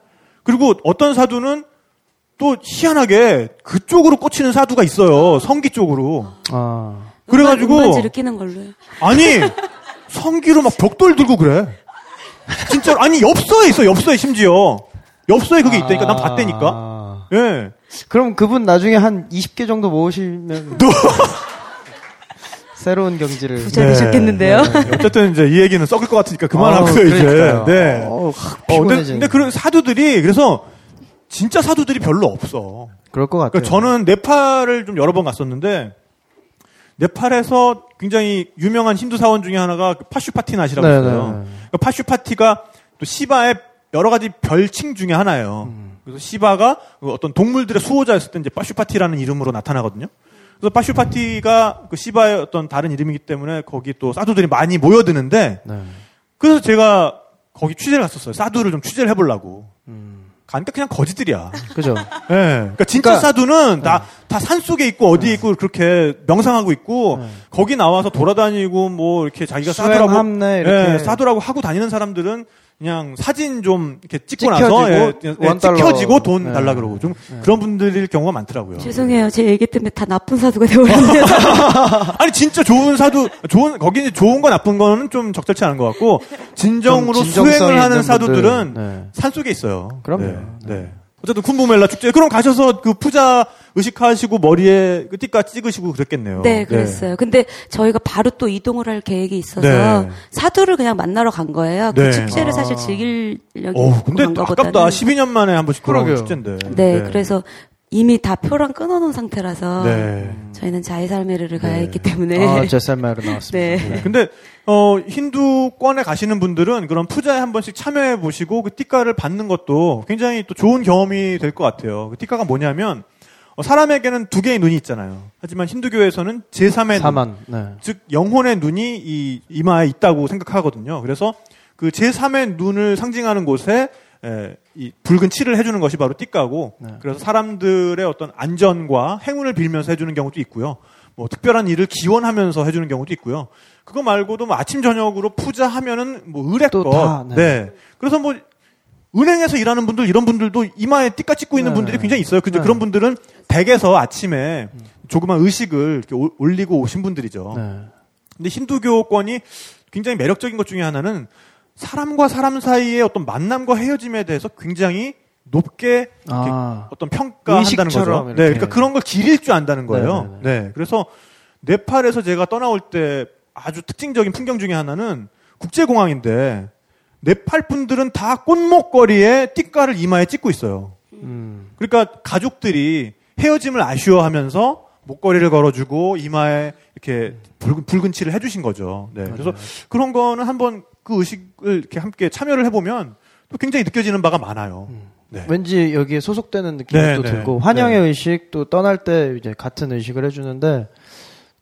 그리고 어떤 사두는 또 희한하게 그쪽으로 꽂히는 사두가 있어요. 성기 쪽으로. 아. 그래가지고 끼는 걸로요. 아니 성기로 막 벽돌 들고 그래. 진짜로 아니 엽서에 있어 엽서에 심지어 엽서에 그게 있다니까 난 봤다니까. 아. 예. 그럼 그분 나중에 한 20개 정도 모으시면 새로운 경지를 부자 되셨겠는데요? 네. 어쨌든 이제 이 얘기는 썩을 것 같으니까 그만하고요 아우, 이제. 네. 어, 근데. 근데 그런 사두들이 그래서 진짜 사두들이 별로 없어. 그럴 것 같아요. 그러니까 저는 네팔을 좀 여러 번 갔었는데 네팔에서 굉장히 유명한 힌두 사원 중에 하나가 그 파슈파티낫이라고 네, 있어요. 네, 네. 그 파슈파티가 또 시바의 여러 가지 별칭 중에 하나예요. 음. 그래서 시바가 그 어떤 동물들의 수호자였을 때 이제 파슈파티라는 이름으로 나타나거든요. 그래서 파슈파티가 그 시바의 어떤 다른 이름이기 때문에 거기 또 사두들이 많이 모여드는데 네. 그래서 제가 거기 취재를 갔었어요. 사두를 좀 취재를 해보려고. 음. 가니까 그냥 거지들이야. 그죠. 예. 그러니까 진짜 그러니까- 사두는 다, 다 산 속에 있고 어디에 있고 그렇게 명상하고 있고 네. 거기 나와서 돌아다니고 뭐 이렇게 자기가 사두라고 이렇게 예, 사두라고 하고 다니는 사람들은 그냥 사진 좀 이렇게 찍고 찍혀지고 나서 예, 예, 원 달러. 찍혀지고 돈 네. 달라 그러고 좀 그런 분들일 경우가 많더라고요. 죄송해요. 제 얘기 때문에 다 나쁜 사두가 되어버렸네요. 아니 진짜 좋은 사두 좋은 거기 이제 좋은 거 나쁜 거는 좀 적절치 않은 것 같고 진정으로 수행을 하는 사두들은. 네. 산 속에 있어요. 그럼요. 네. 네. 어쨌든 쿤부멜라 축제 그럼 가셔서 그 푸자 의식하시고 머리에 그 띠까 찍으시고 그랬겠네요. 네, 그랬어요. 근데 저희가 바로 또 이동을 할 계획이 있어서 네. 사두를 그냥 만나러 간 거예요. 그 네. 축제를 아. 사실 즐기려고 어, 근데 간 아깝다. 거보다는 12년 만에 한 번씩 그러게요. 축제인데. 네, 그래서 이미 다 표랑 끊어놓은 상태라서 네. 저희는 자이살메르를 가야 네. 했기 때문에 아, 제살마로 나왔습니다. 네. 네. 근데 어 힌두권에 가시는 분들은 그런 푸자에 한 번씩 참여해 보시고 그 띠까를 받는 것도 굉장히 또 좋은 경험이 될 것 같아요. 그 띠까가 뭐냐면 어, 사람에게는 두 개의 눈이 있잖아요. 하지만 힌두교에서는 제3의 눈, 사만. 네. 즉 영혼의 눈이 이 이마에 있다고 생각하거든요. 그래서 그 제3의 눈을 상징하는 곳에 에, 이 붉은 칠을 해주는 것이 바로 띠까고 네. 그래서 사람들의 어떤 안전과 행운을 빌면서 해주는 경우도 있고요. 뭐 특별한 일을 기원하면서 해주는 경우도 있고요. 그거 말고도 뭐 아침 저녁으로 푸자하면은 뭐 의뢰껏 네. 네. 그래서 뭐 은행에서 일하는 분들 이런 분들도 이마에 띠까 찍고 있는 네. 분들이 굉장히 있어요. 근데 네. 그런 분들은 댁에서 아침에 조그만 의식을 이렇게 올- 올리고 오신 분들이죠. 네. 근데 힌두교권이 굉장히 매력적인 것 중에 하나는 사람과 사람 사이의 어떤 만남과 헤어짐에 대해서 굉장히 높게 아. 어떤 평가한다는 거죠. 이렇게. 네, 그러니까 그런 걸 기릴 줄 안다는 거예요. 네, 네, 그래서 네팔에서 제가 떠나올 때 아주 특징적인 풍경 중에 하나는 국제공항인데 네팔 분들은 다 꽃목걸이에 띠까를 이마에 찍고 있어요. 음. 그러니까 가족들이 헤어짐을 아쉬워하면서 목걸이를 걸어주고 이마에 이렇게 붉은, 붉은 칠을 해주신 거죠. 네. 그래서 그런 거는 한번 그 의식을 이렇게 함께 참여를 해보면 또 굉장히 느껴지는 바가 많아요. 네. 왠지 여기에 소속되는 느낌이 네, 또 네. 들고 환영의 네. 의식 또 떠날 때 이제 같은 의식을 해주는데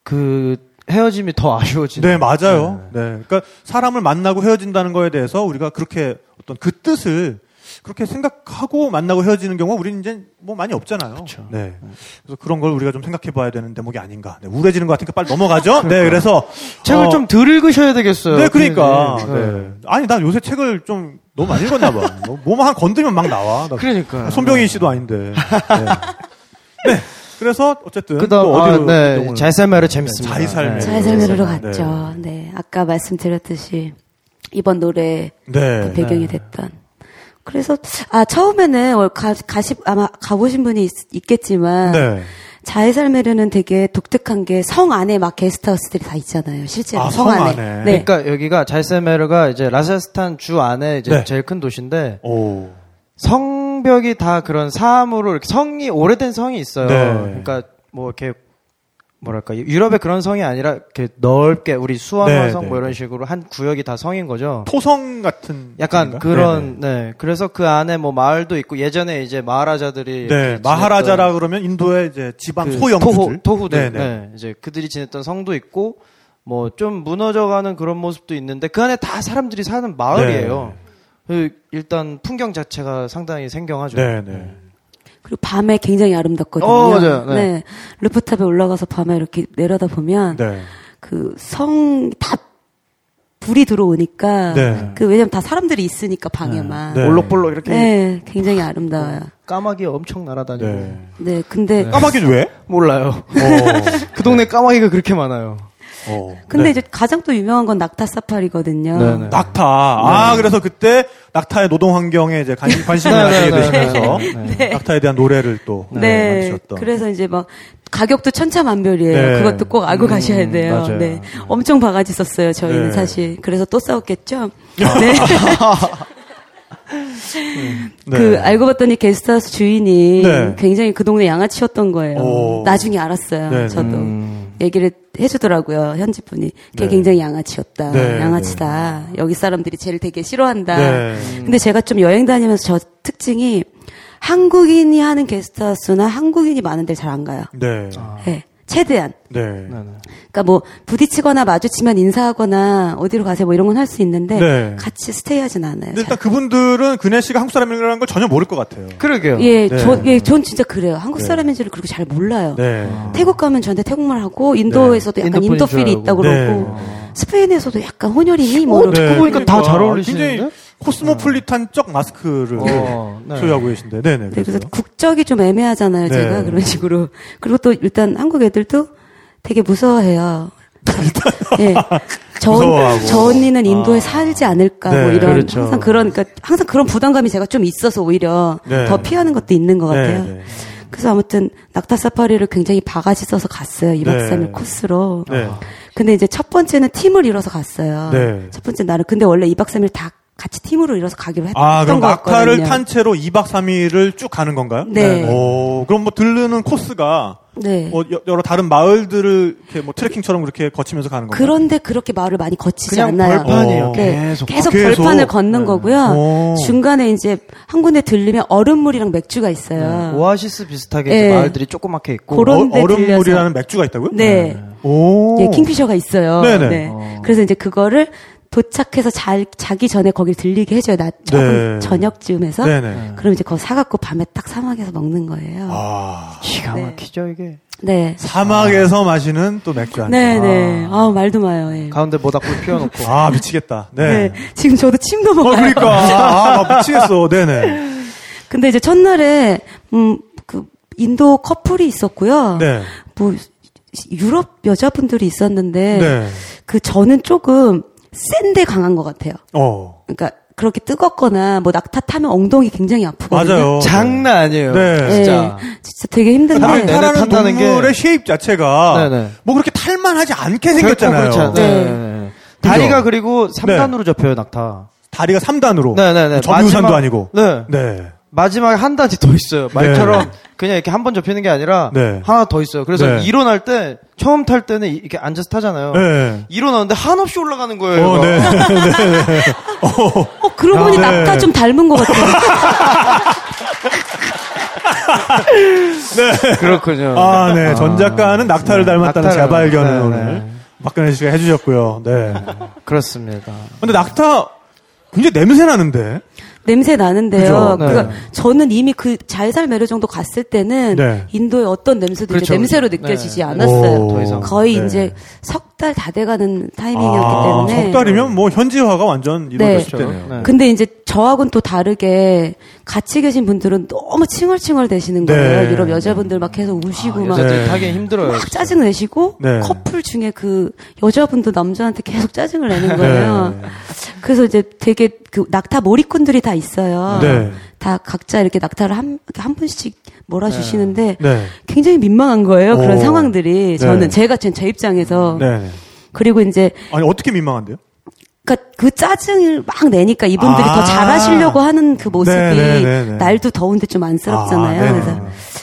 그 헤어짐이 더 아쉬워지는. 네, 맞아요. 네. 그러니까 사람을 만나고 헤어진다는 거에 대해서 우리가 그렇게 어떤 그 뜻을 그렇게 생각하고 만나고 헤어지는 경우가 우리는 이제 뭐 많이 없잖아요. 그쵸. 네. 그래서 그런 걸 우리가 좀 생각해 봐야 되는 대목이 아닌가. 네, 우울해지는 것 같으니까 빨리 넘어가죠. 네, 그래서 책을 어, 좀덜 읽으셔야 되겠어요. 네, 그러니까. 네. 네. 아니, 나 요새 책을 좀 너무 많이 읽었나 봐. 뭐, 뭐만 한 건드리면 막 나와. 나 그러니까. 손병희 씨도 아닌데. 네. 네. 그래서 어쨌든 그다음 또 어디로 아, 네. 이동을- 자이살메르 재밌습니다. 자이살메르. 네. 자이살메르로 네. 갔죠. 네. 아까 말씀드렸듯이 이번 노래 네. 그 배경이 됐던. 그래서 아 처음에는 월- 가, 가시 아마 가보신 분이 있, 겠지만 네. 자이살메르는 되게 독특한 게 성 안에 막 게스트하우스들이 다 있잖아요. 실제로 아, 성, 성 안에. 안에. 네. 그러니까 여기가 자이살메르가 이제 라자스탄 주 안에 이제 네. 제일 큰 도시인데 오. 성벽이 다 그런 사암으로 이렇게 성이 오래된 성이 있어요. 네. 그러니까 뭐 이렇게 뭐랄까 유럽의 그런 성이 아니라 이렇게 넓게 우리 수원화성 네, 뭐 네. 이런 식으로 한 구역이 다 성인 거죠. 토성 같은 약간? 그런 네네. 네, 그래서 그 안에 뭐 마을도 있고 예전에 이제 마하라자들이 네, 마하라자라 그러면 인도의 이제 지방 그 소영수들. 토후, 네네. 네, 이제 그들이 지냈던 성도 있고 뭐 좀 무너져가는 그런 모습도 있는데 그 안에 다 사람들이 사는 마을이에요. 그 일단 풍경 자체가 상당히 생경하죠. 네, 네. 그리고 밤에 굉장히 아름답거든요. 어, 맞아요. 네. 루프탑에 올라가서 밤에 이렇게 내려다 보면 네. 그성다 불이 들어오니까 네. 그 왜냐면 다 사람들이 있으니까 방에만. 네. 네. 볼록볼록 이렇게 굉장히 아름다워요. 까마귀 엄청 날아다니고 네. 네, 근데 까마귀는 왜? 몰라요. 어. 그 동네 까마귀가 그렇게 많아요. 어. 근데 네. 이제 가장 또 유명한 건 낙타 사파리거든요. 네네. 낙타. 아, 그래서 그때 낙타의 노동 환경에 이제 관, 관심을 네, 가지게 네, 네, 되시면서 네, 네. 낙타에 대한 노래를 또 네. 만드셨던. 그래서 이제 막 가격도 천차만별이에요. 네. 그것도 꼭 알고 가셔야 돼요. 맞아요. 네. 엄청 바가지 썼어요. 저희는 네. 사실. 그래서 또 싸웠겠죠. 네. 네. 그 알고 봤더니 게스트하우스 주인이 네. 굉장히 그 동네 양아치였던 거예요. 오. 나중에 알았어요. 네, 네. 저도 음. 얘기를 해주더라고요. 현지 분이. 걔 네. 굉장히 양아치였다. 네, 양아치다. 여기 사람들이 쟤를 되게 싫어한다. 네. 근데 제가 좀 여행 다니면서 저 특징이 한국인이 하는 게스트하우스나 한국인이 많은 데를 잘안 가요. 네. 네. 최대한. 네. 그러니까 뭐 부딪히거나 마주치면 인사하거나 어디로 가세요 뭐 이런 건 할 수 있는데 네. 같이 스테이하진 않아요. 근데 일단 잘. 그분들은 그네 씨가 한국 사람이라는 걸 전혀 모를 것 같아요. 그러게요. 예, 네. 저, 예, 전 진짜 그래요. 한국 네. 사람인지를 그렇게 잘 몰라요. 네. 태국 가면 저한테 태국말 하고 인도에서도 약간 인도 분인 인도 줄 필이 알고. 있다고 네. 그러고 스페인에서도 약간 혼혈이니 뭐 어, 이러고. 듣고 보니까 다 잘 어울리시는데? 코스모폴리탄적 마스크를 어, 네. 소유하고 계신데. 네네. 네, 그래서. 그래서 국적이 좀 애매하잖아요, 네. 제가 그런 식으로. 그리고 또 일단 한국 애들도 되게 무서워해요. 예. 저. 저 언니는 인도에 살지 않을까 뭐 네, 이런 그렇죠. 항상 그런 그러니까 항상 그런 부담감이 제가 좀 있어서 오히려 네. 더 피하는 것도 있는 것 같아요. 네, 네. 그래서 아무튼 낙타 사파리를 굉장히 바가지 써서 갔어요. 2박 네. 3일 코스로. 네. 근데 이제 첫 번째는 팀을 이뤄서 갔어요. 네. 첫 번째 날은 근데 원래 2박 3일 다 같이 팀으로 이뤄서 가기로 했, 아, 했던 그럼 것 낙타를. 탄 채로 2박 3일을 쭉 가는 건가요? 네. 오, 그럼 뭐 들르는 코스가 네. 뭐 여- 여러 다른 마을들을 이렇게 뭐 트레킹처럼 그렇게 거치면서 가는 건가요? 그런데 그렇게 마을을 많이 거치지 그냥 않아요. 벌판이에요. 어. 네. 계속. 계속, 아, 계속? 벌판을 걷는 거고요. 오. 중간에 이제 한 군데 들리면 얼음물이랑 맥주가 있어요. 오아시스 비슷하게 네. 이제 마을들이 조그맣게 있고. 그런- 어, 얼음물이라는 맥주가 있다고요? 네. 오. 예, 킹피셔가 있어요. 네네. 네. 어. 그래서 이제 그거를 도착해서 잘 자기 전에 거길 들리게 해줘요. 나 조금 네. 저녁쯤에서. 네네. 그럼 이제 그거 사갖고 밤에 딱 사막에서 먹는 거예요. 아. 기가 네. 막히죠 이게. 네. 사막에서 마시는 또 맥주 한 잔. 네네. 아, 말도 마요. 예. 가운데 모닥불 피워놓고. 아, 미치겠다. 네. 네. 지금 저도 침 어, 넘어가요. 그러니까. 아, 아, 미치겠어. 네네. 근데 이제 첫날에 음 그 인도 커플이 있었고요. 네. 뭐 유럽 여자분들이 있었는데 네. 그 저는 조금 센데 강한 것 같아요. 어. 그러니까 그렇게 뜨겁거나 뭐 낙타 타면 엉덩이 굉장히 아프거든요. 맞아요. 장난 아니에요. 네. 네, 진짜. 진짜 되게 힘든데. 낙타라는 게- 동물의 쉐입 자체가 네네. 뭐 그렇게 탈만하지 않게 결코 생겼잖아요. 그렇지 않- 네. 네. 네. 다리가 그리고 3단으로 접혀요 낙타. 다리가 3단으로. 네네네. 점유산도 마지막- 아니고. 네. 네. 마지막에 한 단이 더 있어요. 말처럼 그냥 이렇게 한 번 접히는 게 아니라 네. 하나 더 있어요. 그래서 네. 일어날 때 처음 탈 때는 이- 이렇게 앉아서 타잖아요. 네. 일어나는데 한없이 올라가는 거예요. 어, 얘가. 네. 어 그러고 보니 네. 낙타 좀 닮은 것 같아요. 그렇군요. 아, 네. 전 작가는 낙타를 닮았다는 낙타를, 재발견을 네, 오늘 네. 박근혜 씨가 해주셨고요. 네. 그렇습니다. 근데 낙타 굉장히 냄새 나는데. 냄새 나는데요. 그러니까 네. 저는 이미 그 잘살 매료 정도 갔을 때는 네. 인도의 어떤 냄새도 이제 그렇죠. 냄새로 네. 느껴지지 않았어요. 오, 더 이상. 거의 네. 이제 석 달 다 돼가는 타이밍이었기 아, 때문에. 석 달이면 뭐 현지화가 완전 이루어졌을 네. 때네요. 네. 근데 이제 저하고는 또 다르게 같이 계신 분들은 너무 칭얼칭얼 되시는 거예요. 네. 유럽 여자분들 막 계속 우시고 막, 여자들 네. 타기 힘들어요. 막 짜증 내시고 네. 커플 중에 그 여자분도 남자한테 계속 짜증을 내는 거예요. 네. 그래서 이제 되게 그 낙타 몰입꾼들이 다 있어요. 네. 다 각자 이렇게 낙타를 한, 한 분씩 몰아주시는데 네. 굉장히 민망한 거예요. 그런 오. 상황들이. 네. 저는 제가 제, 제 입장에서. 네. 네. 그리고 이제 아니, 어떻게 민망한데요? 그러니까 그 짜증을 막 내니까 이분들이 아. 더 잘하시려고 하는 그 모습이 네, 네, 네, 네. 날도 더운데 좀 안쓰럽잖아요. 아, 네. 그래서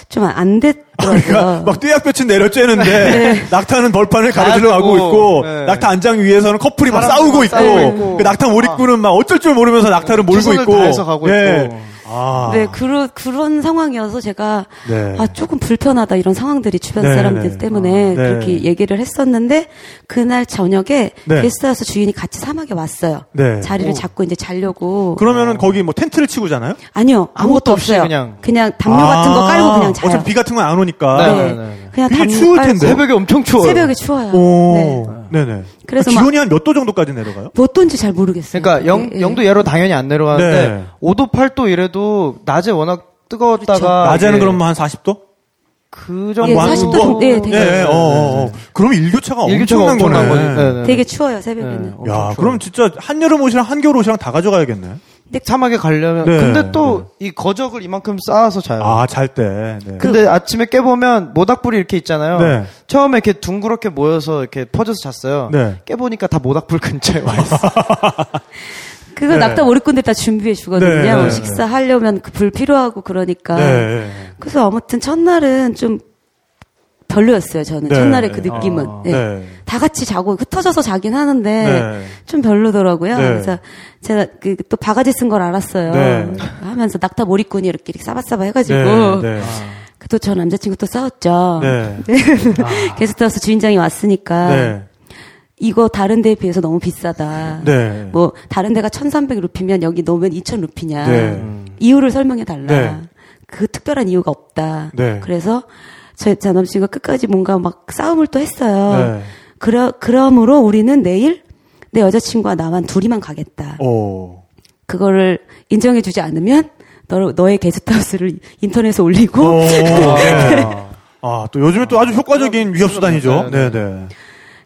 좀안 그러니까 됐더라고요. 막 떼약볕은 내려쬐는데 네. 낙타는 벌판을 가로질러 가고 있고 네. 낙타 안장 위에서는 커플이 막 싸우고 막 있고, 싸우고 있고. 그 낙타 몰입꾼은 막 어쩔 줄 모르면서 낙타를 몰고 있고 예. 있고. 아. 네, 그런 그런 상황이어서 제가 네. 아 조금 불편하다 이런 상황들이 주변 네, 사람들 네. 때문에 아, 네. 그렇게 얘기를 했었는데 그날 저녁에 네. 게스트하우스 주인이 같이 사막에 왔어요. 네. 자리를 잡고 이제 자려고. 그러면은 거기 뭐 텐트를 치고 자나요? 아니요 아무것도 아무것도 없어요. 그냥. 그냥 담요 같은 거 깔고 그냥 자요. 어차피 비 같은 건 안 오니까. 네, 네. 네, 네. 그냥 담요 추울 깔고. 텐데. 새벽에 엄청 추워요. 새벽에 추워요. 오. 네. 네. 네 그래서 기온이 한 몇 도 정도까지 내려가요? 뭐 어떤지 잘 모르겠어요. 그러니까 영, 예, 예. 영도 예로 당연히 안 내려가는데 네. 5도 8도 이래도 낮에 워낙 뜨거웠다가 낮에는 이게 그럼 한 40도? 그 예, 정도 뭐 한- 40도 뭐- 정도, 네, 되게, 예, 예, 어, 어, 어. 그러면 일교차가 일교차가 엄청난 엄청난 거네. 거지. 네, 네. 되게 추워요 새벽에는. 네. 야. 그럼 진짜 한여름 옷이랑 한겨울 옷이랑 다 가져가야겠네. 사막에 가려면 네. 근데 또 이 거적을 이만큼 쌓아서 자요. 아, 잘 때. 네. 근데 아침에 깨 보면 모닥불이 이렇게 있잖아요. 네. 처음에 이렇게 둥그렇게 모여서 이렇게 퍼져서 잤어요. 네. 깨보니까 다 모닥불 근처에 와 있어. 그거 네. 낙타 몰입꾼들 다 준비해 주거든요. 네, 네, 네. 식사 하려면 그 불 필요하고 그러니까. 네. 그래서 아무튼 첫날은 좀 별로였어요. 저는 네. 첫날의 그 네. 느낌은. 아, 네. 네. 다 같이 자고 흩어져서 자긴 하는데 네. 좀 별로더라고요. 네. 그래서 제가 그 또 바가지 쓴 걸 알았어요. 네. 하면서 낙타 몰입꾼이 이렇게, 이렇게 싸바싸바 해가지고 네. 네. 또저 남자친구 또 싸웠죠. 네. 게스트하우스 주인장이 왔으니까 네. 이거 다른 데에 비해서 너무 비싸다. 네. 뭐 다른 데가 1,300 루피면 여기 넣으면 2,000 루피냐. 네. 이유를 설명해 달라. 네. 그 특별한 이유가 없다. 네. 그래서 제, 제 남친과 끝까지 뭔가 막 싸움을 또 했어요. 네. 그러, 그러므로 우리는 내일 내 여자친구와 나만 둘이만 가겠다. 오. 그거를 인정해 주지 않으면 너, 너의 게스트하우스를 인터넷에 올리고 오. 네. 아, 또 요즘에 또 아주 효과적인 위협수단이죠. 네, 네,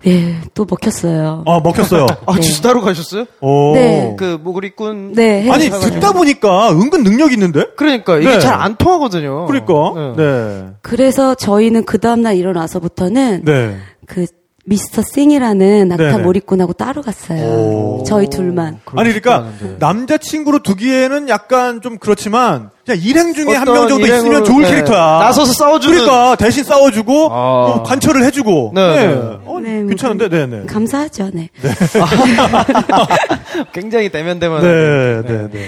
네. 예, 또 먹혔어요. 아, 먹혔어요. 아, 진짜 따로 가셨어요? 오. 네. 그 모그리꾼. 네, 아니, 해가지고. 듣다 보니까 은근 능력 있는데? 그러니까 이게 네. 잘안 통하거든요. 그러니까. 네. 그래서 저희는 그 다음 날 일어나서부터는 네. 그 미스터 싱이라는 낙타 네네. 몰입꾼하고 따로 갔어요. 오. 저희 둘만. 아니 그러니까 않은데. 남자 친구로 두기에는 약간 좀 그렇지만 그냥 일행 중에 한 명 정도 있으면 좋을 네. 캐릭터야. 나서서 싸워주는. 그러니까 대신 싸워주고 아. 어, 관철을 해주고. 네, 네. 네. 어, 네, 뭐 괜찮은데, 네, 네. 감사하죠, 네. 굉장히 대면대면. 네, 네, 네.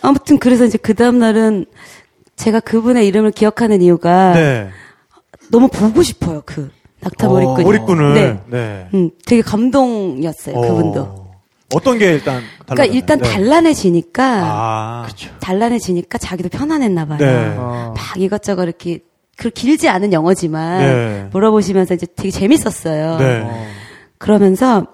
아무튼 그래서 이제 그 다음 날은 제가 그분의 이름을 기억하는 이유가 네. 너무 보고 싶어요, 그 낙타 어, 몰입꾼. 몰입꾼을. 네. 네. 음, 되게 감동이었어요, 어. 그분도. 어떤 게 일단 그러니까? 일단 네. 단란해지니까 아, 단란해지니까 자기도 편안했나 봐요. 네. 어. 막 이것저것 이렇게 그 길지 않은 영어지만 네. 물어보시면서 이제 되게 재밌었어요. 네. 그러면서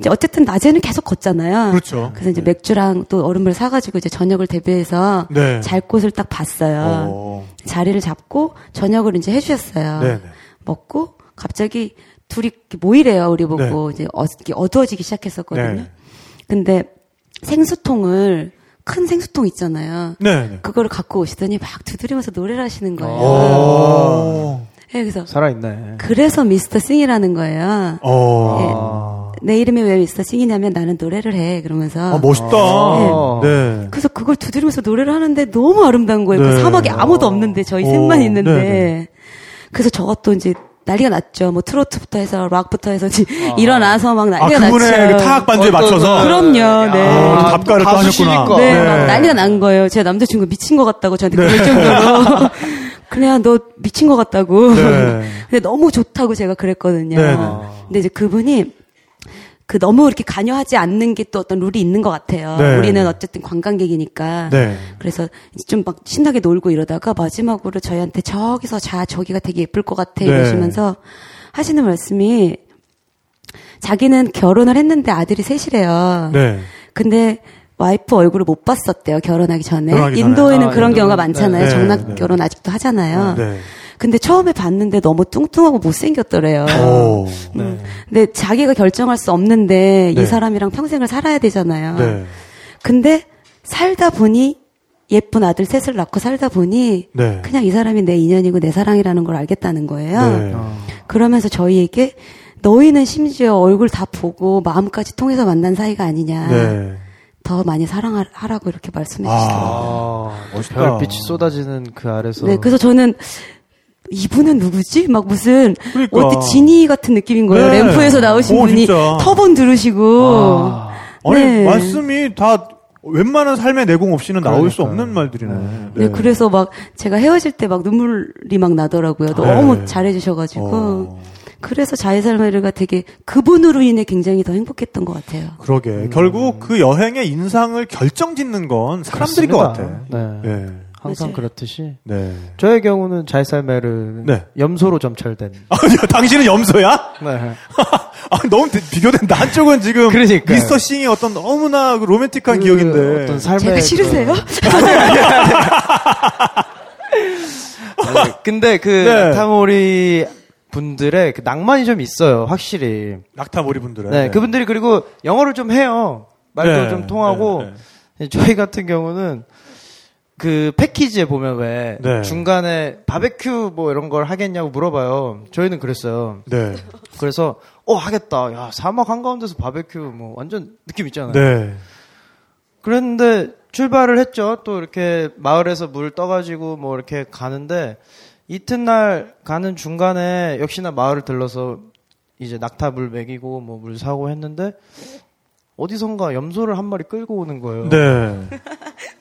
이제 어쨌든 낮에는 계속 걷잖아요. 그렇죠. 그래서 이제 맥주랑 또 얼음물 사가지고 이제 저녁을 대비해서 네. 잘 곳을 딱 봤어요. 어. 자리를 잡고 저녁을 이제 해주셨어요. 네, 네. 먹고 갑자기 둘이 모이래요. 우리 보고 이제 어, 이렇게 어두워지기 시작했었거든요. 네. 근데 생수통을 큰 생수통 있잖아요. 네, 네. 그거를 갖고 오시더니 막 두드리면서 노래를 하시는 거예요. 오. 네, 그래서 살아있네. 그래서 미스터 싱이라는 거예요. 어. 내 이름이 왜 미스터 싱이냐면 나는 노래를 해. 그러면서 아, 멋있다. 아. 네. 그래서 그걸 두드리면서 노래를 하는데 너무 아름다운 거예요. 네. 그 사막에 아무도 없는데 저희 오, 셋만 있는데. 네, 그래서 또 이제 난리가 났죠. 뭐 트로트부터 해서 락부터 해서 이제 일어나서 막 아, 난리가 그분의 났죠. 그 타악 반주에 맞춰서. 그럼요. 네. 어, 아, 답가를 또 하셨구나. 네, 네. 막 난리가 난 거예요. 제 남자친구 미친 것 같다고 저한테 그럴 정도로. 그냥 너 미친 것 같다고. 네. 근데 너무 좋다고 제가 그랬거든요. 네, 네. 근데 이제 그분이 그 너무 이렇게 관여하지 않는 게 또 어떤 룰이 있는 것 같아요. 네. 우리는 어쨌든 관광객이니까. 네. 그래서 좀 막 신나게 놀고 이러다가 마지막으로 저희한테 저기서 자 저기가 되게 예쁠 것 같아 네. 이러시면서 하시는 말씀이 자기는 결혼을 했는데 아들이 셋이래요. 네. 근데 와이프 얼굴을 못 봤었대요 결혼하기 전에 결혼하기. 인도에는 아, 그런 인도는- 경우가 많잖아요 네, 정낙 네. 결혼 아직도 하잖아요 네. 근데 처음에 봤는데 너무 뚱뚱하고 못생겼더래요 오. 음. 근데 자기가 결정할 수 없는데 네. 이 사람이랑 평생을 살아야 되잖아요 네. 근데 살다 보니 예쁜 아들 셋을 낳고 살다 보니 네. 그냥 이 사람이 내 인연이고 내 사랑이라는 걸 알겠다는 거예요 네. 그러면서 저희에게 너희는 심지어 얼굴 다 보고 마음까지 통해서 만난 사이가 아니냐 네. 더 많이 사랑하라고 이렇게 말씀해 주시더라고요. 아, 멋있다. 별빛이 쏟아지는 그 아래서. 네, 그래서 저는 이분은 누구지? 막 무슨 그러니까. 어디 지니 같은 느낌인 거예요. 네. 램프에서 나오신 오, 분이 진짜. 터번 들으시고. 아, 아니, 네. 말씀이 다 웬만한 삶의 내공 없이는 나올 수 그러니까요. 없는 말들이네. 네, 그래서 막 제가 헤어질 때 막 눈물이 막 나더라고요. 너무 네. 잘해주셔가지고. 어, 그래서 자해살매르가 되게 그분으로 인해 굉장히 더 행복했던 것 같아요. 그러게. 음. 결국 그 여행의 인상을 결정 짓는 건 사람들인 것 같아. 네. 네. 항상 맞아요. 그렇듯이. 네. 저의 경우는 자이살메르 네. 염소로 점철된. 아니요, 당신은 염소야? 네. 아, 너무 대- 비교된다. 한쪽은 지금 그러니까요. 미스터 싱의 어떤 너무나 그 로맨틱한 그 기억인데. 어떤 삶의 제가 그- 싫으세요? 아니, 근데 그 네. 낙타모리 분들의 그 낭만이 좀 있어요, 확실히. 낙타머리 분들은. 네, 그분들이 그리고 영어를 좀 해요. 말도 네, 좀 통하고. 네, 저희 같은 경우는 그 패키지에 보면 왜 네. 중간에 바베큐 뭐 이런 걸 하겠냐고 물어봐요. 저희는 그랬어요. 네. 그래서 어 하겠다. 야 사막 한가운데서 바베큐 뭐 완전 느낌 있잖아요. 네. 그랬는데 출발을 했죠. 또 이렇게 마을에서 물 떠가지고 뭐 이렇게 가는데 이튿날 가는 중간에 역시나 마을을 들러서 이제 낙타 물 먹이고 뭐 물 사고 했는데 어디선가 염소를 한 마리 끌고 오는 거예요. 네.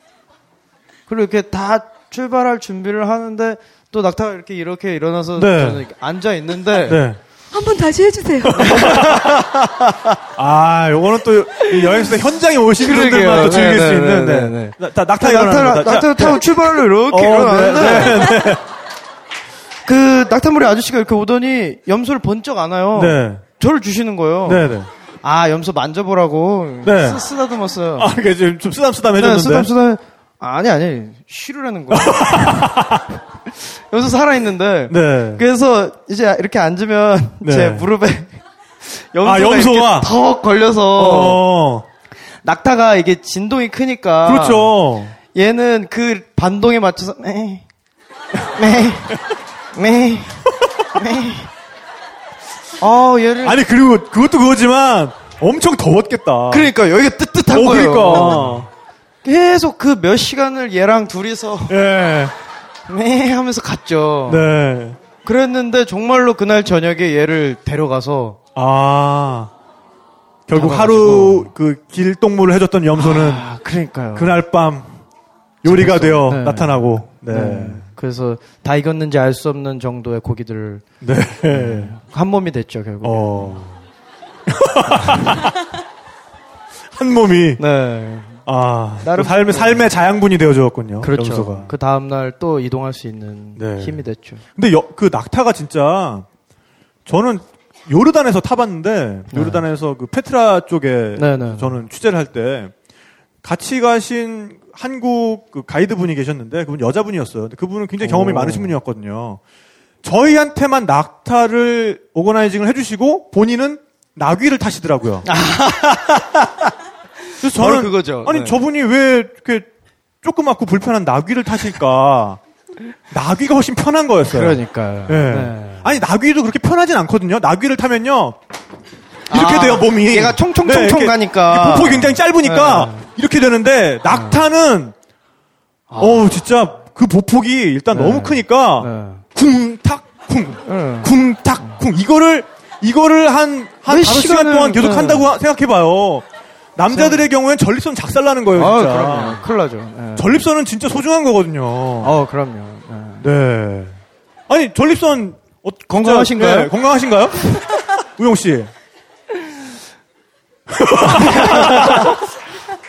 그리고 이렇게 다 출발할 준비를 하는데 또 낙타가 이렇게 이렇게 일어나서 네. 저는 이렇게 앉아 있는데 네. 한번 다시 해주세요. 아, 요거는 또이 여행사 현장에 오신 그러게요. 분들만 또 즐길 네, 수 네, 있는 네, 네. 네. 나, 나, 낙타 낙타. 낙타 자, 타고 출발을 이렇게 어, 일어나는데 그 낙타머리 아저씨가 이렇게 오더니 염소를 번쩍 안아요. 네. 저를 주시는 거예요. 네, 네. 아 염소 만져보라고 네. 쓰, 쓰다듬었어요. 아, 이게 좀, 좀 쓰담쓰담 네, 해줬는데. 쓰담 쓰담. 아니 아니 쉬르라는 거야. 염소 살아 있는데. 네. 그래서 이제 이렇게 앉으면 네. 제 무릎에 염소가, 아, 염소가? 턱 걸려서 어. 낙타가 이게 진동이 크니까 그렇죠. 얘는 그 반동에 맞춰서 네, 네, 네, 네. 어 얘를 아니, 그리고 그것도 그거지만 엄청 더웠겠다. 그러니까 여기가 뜨뜻한 어, 거예요. 그러니까. 계속 그 몇 시간을 얘랑 둘이서 예. 네 하면서 갔죠. 네. 그랬는데 정말로 그날 저녁에 얘를 데려가서 아. 결국 잡아가지고. 하루 그 길동무를 해줬던 염소는 아 그러니까요. 그날 밤 요리가 되어 네. 나타나고. 네. 네. 그래서 다 익었는지 알 수 없는 정도의 고기들을 네. 한 몸이 됐죠 결국. 어. 한 몸이 네. 아 나름- 또 삶의 삶의 자양분이 되어 주었군요. 그렇죠. 염소가. 그 다음 날 또 이동할 수 있는 네. 힘이 됐죠. 근데 여- 그 낙타가 진짜 저는 요르단에서 타봤는데 요르단에서 그 페트라 쪽에 네, 네. 저는 취재를 할 때 같이 가신 한국 그 가이드 분이 계셨는데 그분 여자분이었어요. 근데 그분은 굉장히 경험이 오. 많으신 분이었거든요. 저희한테만 낙타를 오거나이징을 해주시고 본인은 나귀를 타시더라고요. 그래서 저는 그거죠. 아니 네. 저분이 왜 이렇게 조그맣고 불편한 나귀를 타실까? 나귀가 훨씬 편한 거였어요. 그러니까요. 예. 네. 아니 나귀도 그렇게 편하진 않거든요. 나귀를 타면요 이렇게 아, 돼요 몸이. 얘가 총총총총 이렇게 가니까. 보폭이 굉장히 짧으니까 네. 이렇게 되는데 낙타는 어우 진짜 그 보폭이 일단 네. 너무 크니까 네. 쿵탁쿵 네. 쿵탁쿵 이거를 이거를 한한 몇 다섯 시간 동안 계속 네. 한다고 생각해봐요. 남자들의 경우엔 전립선 작살나는 거예요. 아, 진짜. 그럼요. 큰일 나죠. 네. 전립선은 진짜 소중한 거거든요. 어, 그럼요. 네. 네. 아니 전립선 어, 건강하신가요? 네, 건강하신가요? 우영 씨.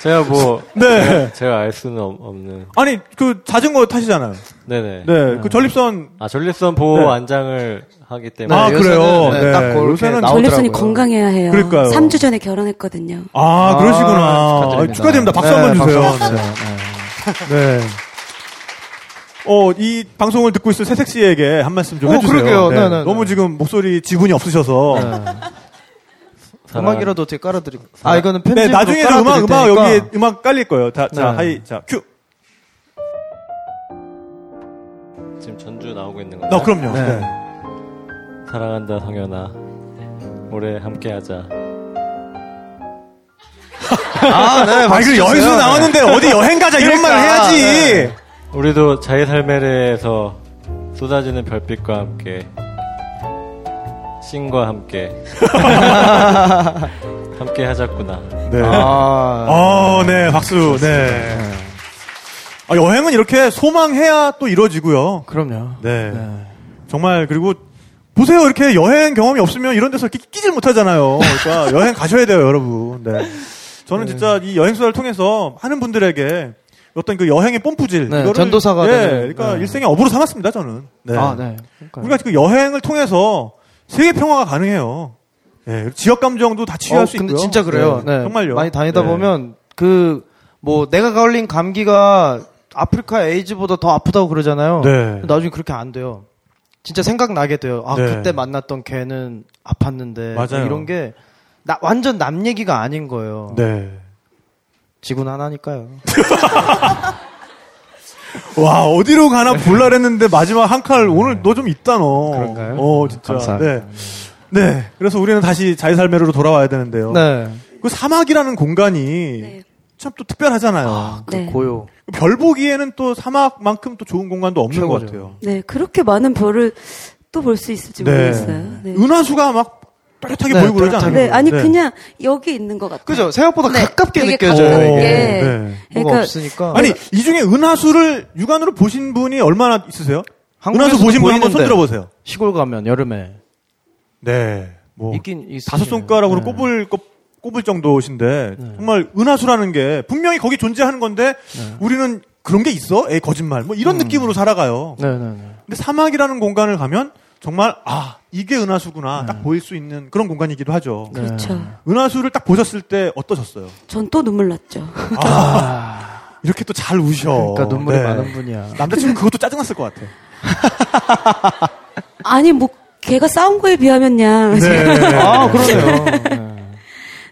제가 뭐 네. 제가 알 수는 없- 없는. 아니 그 자전거 타시잖아요. 네네. 네. 그 전립선 아 전립선 보호 네. 안장을 하기 때문에. 아, 그래요? 네, 네. 딱 요새는. 전립선이 건강해야 해요. 그러니까요. 3주 전에 결혼했거든요. 아, 아, 그러시구나. 축하드립니다. 아, 축하드립니다. 박수 네, 한번 주세요. 박수 네. 네. 어, 이 방송을 듣고 있을 새색시에게 한 말씀 좀 어, 해주세요. 그러게요. 네, 네, 네. 너무 지금 목소리 지분이 없으셔서. 네. 사랑- 음악이라도 어떻게 깔아드리고. 아, 이거는 편집. 네, 나중에 는 음악, 음악, 여기 음악 깔릴 거예요. 자, 자, 네. 하이, 자, 큐. 지금 전주 나오고 있는 거죠. 어, 그럼요. 네. 네. 사랑한다 성현아. 올해 함께하자. 아, 네. 아, 그 여기서. 나왔는데 어디 여행 가자 이런 말 그러니까, 해야지. 우리도 자이살메르에서 쏟아지는 별빛과 함께 씬과 함께 함께 하자꾸나. 네. 아, 어, 네, 박수. 네. 아, 여행은 이렇게 소망해야 또 이루어지고요. 그럼요. 네. 네. 정말 그리고 보세요 이렇게 여행 경험이 없으면 이런 데서 이렇게 끼질 못하잖아요. 그러니까 여행 가셔야 돼요, 여러분. 네. 저는 진짜 이 여행 수다를 통해서 많은 분들에게 어떤 그 여행의 뽐뿌질 네, 이거를 전도사가 네, 되는, 그러니까 네. 일생의 업으로 삼았습니다, 저는. 네. 아, 네. 그러니까요. 우리가 그 여행을 통해서 세계 평화가 가능해요. 네, 지역 감정도 다 치유할 어, 수 근데 있고요. 진짜 그래요. 네. 정말요. 많이 다니다 네. 보면 그 뭐 내가 걸린 감기가 아프리카 에이즈보다 더 아프다고 그러잖아요. 네. 나중에 그렇게 안 돼요. 진짜 생각나게 돼요. 아, 네. 그때 만났던 걔는 아팠는데 맞아요. 이런 게 나, 완전 남 얘기가 아닌 거예요. 네. 지구는 하나니까요. 와 어디로 가나 볼라 그랬는데 마지막 한 칼 오늘 너 좀 있다 너. 그런가요? 어 진짜. 감사합니다. 네. 네. 그래서 우리는 다시 자이살메르로 돌아와야 되는데요. 네. 그 사막이라는 공간이 네. 참또 특별하잖아요. 그 네. 고요. 별 보기에는 또 사막만큼 또 좋은 공간도 없는 최고죠. 것 같아요. 네, 그렇게 많은 별을 또 볼 수 있을지 모르겠어요. 네. 은하수가 막 또렷하게 네, 보이고 그러지 않아요? 네, 아니 그냥 여기 있는 것 같아요. 그죠? 생각보다 네, 가깝게 느껴져요. 가깝게. 이게. 네. 뭐가 그러니까 없으니까. 아니 이 중에 은하수를 육안으로 보신 분이 얼마나 있으세요? 은하수 보신 분 한번 손. 들어보세요. 시골 가면 여름에 네. 뭐 있긴 있 다섯 손가락으로 꼽을 꼽, 꼽을 정도신데 정말 은하수라는 게 분명히 거기 존재하는 건데 우리는 그런 게 있어? 에이 거짓말. 뭐 이런 느낌으로 살아가요. 네 네 네. 근데 사막이라는 공간을 가면 정말 아 이게 은하수구나 딱 보일 수 있는 그런 공간이기도 하죠. 그렇죠. 은하수를 딱 보셨을 때 어떠셨어요? 전 또 눈물 났죠. 아, 이렇게 또 잘 우셔. 그러니까 눈물이 네. 많은 분이야. 남자친구 그것도 짜증났을 것 같아. 아니 뭐 걔가 싸운 거에 비하면 그냥 아, 그러네요. 네.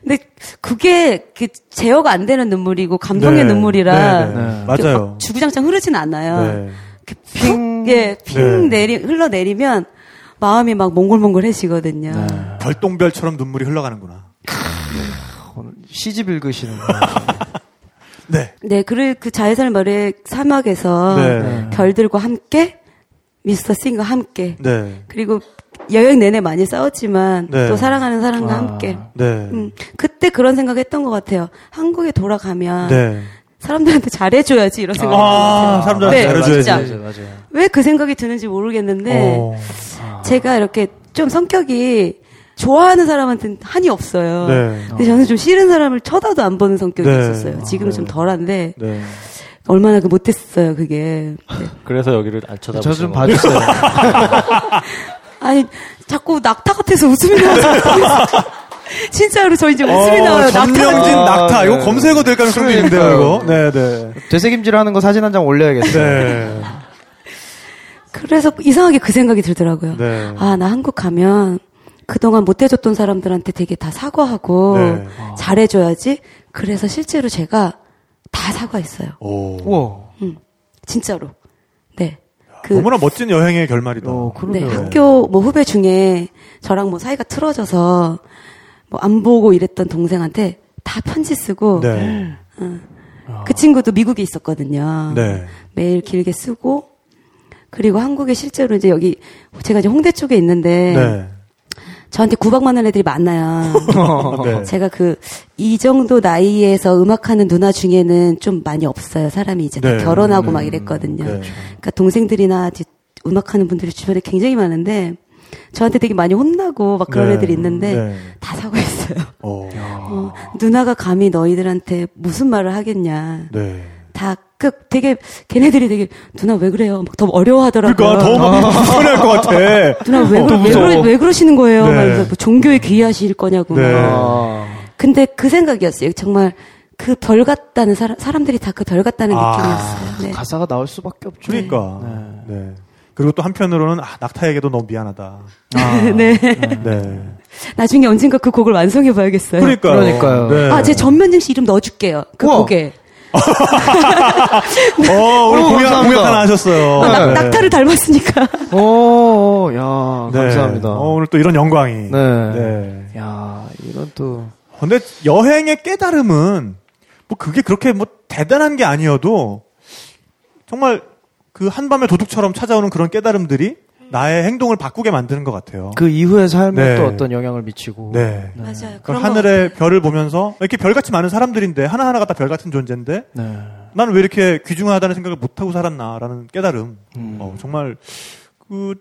근데 그게 그 제어가 안 되는 눈물이고 감동의 네. 눈물이라 네, 네. 네. 맞아요. 막 주구장창 흐르진 않아요. 네. 이렇게 핑, 예, 핑 네. 내리 흘러 내리면 마음이 막 몽글몽글해지거든요. 네. 별똥별처럼 눈물이 흘러가는구나. 오늘 시집 읽으시는 거. 네. 네, 그를 그 자해살 머리 사막에서 네. 별들과 함께 미스터 싱과 함께 네. 그리고 여행 내내 많이 싸웠지만 네. 또 사랑하는 사람과 아. 함께 네. 음, 그때 그런 생각했던 것 같아요. 한국에 돌아가면 네. 사람들한테 잘해줘야지 이런 생각이 아, 사람들한테 네, 잘해줘야지. 맞아요, 맞아요. 왜그 생각이 드는지 모르겠는데 어. 제가 이렇게 좀 성격이 좋아하는 사람한테는 한이 없어요. 네. 근데 저는 좀 싫은 사람을 쳐다도 안 보는 성격이 네. 있었어요. 지금은 좀 덜한데 네. 얼마나 그 못했어요 그게. 네. 그래서 여기를 안 쳐다보시는 저좀 거예요. 봐주세요. 아니 자꾸 낙타 같아서 웃음이 나와서 진짜로 저 이제 웃음이 나와요. 낙타 전명진 아, 낙타. 이거 네. 검색어 될 가능성이 있는데요, 이거. 네, 네. 되새김질 하는 거 사진 한 장 올려야겠어요. 네. 그래서 이상하게 그 생각이 들더라고요. 네. 아, 나 한국 가면 그동안 못해줬던 사람들한테 되게 다 사과하고 네. 잘해줘야지. 그래서 실제로 제가 다 사과했어요. 오. 우와. 음, 진짜로. 네. 그, 너무나 멋진 여행의 결말이다. 어, 네. 학교 뭐 후배 중에 저랑 뭐 사이가 틀어져서 뭐 안 보고 이랬던 동생한테 다 편지 쓰고 네. 그 친구도 미국에 있었거든요. 네. 매일 길게 쓰고 그리고 한국에 실제로 이제 여기 제가 이제 홍대 쪽에 있는데 네. 저한테 구박만한 애들이 많아요. 네. 제가 그 이 정도 나이에서 음악하는 누나 중에는 좀 많이 없어요. 사람이 이제 다 네. 결혼하고 음, 막 이랬거든요. 네. 그러니까 동생들이나 뒤- 음악하는 분들이 주변에 굉장히 많은데 저한테 되게 많이 혼나고 막 그런 네. 애들이 있는데 네. 다 사과했어요. 어. 어, 누나가 감히 너희들한테 무슨 말을 하겠냐. 네. 다, 그, 되게, 걔네들이 되게, 누나 왜 그래요? 막 더 어려워하더라고요. 그러니까 더막 불편할 것 같아. 누나 왜, 어, 그러, 왜. 그러, 왜 그러시는 거예요? 네. 막 이러면서 뭐 종교에 귀의하실 거냐고. 네. 막. 아. 근데 그 생각이었어요. 정말 그별 같다는 사람, 사람들이 다 그 별 같다는 아, 느낌이었어요. 네. 가사가 나올 수밖에 없죠. 그러니까. 네. 네. 그리고 또 한편으로는 아, 낙타에게도 너무 미안하다. 네. 네. 나중에 언젠가 그 곡을 완성해 봐야겠어요. 그러니까요. 그러니까요. 네. 아, 제 전면진 씨 이름 넣어줄게요. 그 우와. 곡에. 어, 오늘 오, 공약, 감사합니다. 공약 하나 하셨어요. 아, 낙, 네. 낙타를 닮았으니까. 오, 야, 네. 감사합니다. 어, 오늘 또 이런 영광이. 네. 네. 야, 이런 또. 근데 여행의 깨달음은 뭐 그게 그렇게 뭐 대단한 게 아니어도 정말 그 한밤의 도둑처럼 찾아오는 그런 깨달음들이 나의 행동을 바꾸게 만드는 것 같아요. 그 이후의 삶에 네. 또 어떤 영향을 미치고. 네. 맞아요. 그 그런 거 하늘의 별을 보면서 이렇게 별같이 많은 사람들인데 하나하나가 다 별 같은 존재인데 네. 나는 왜 이렇게 귀중하다는 생각을 못하고 살았나라는 깨달음. 음. 어, 정말 그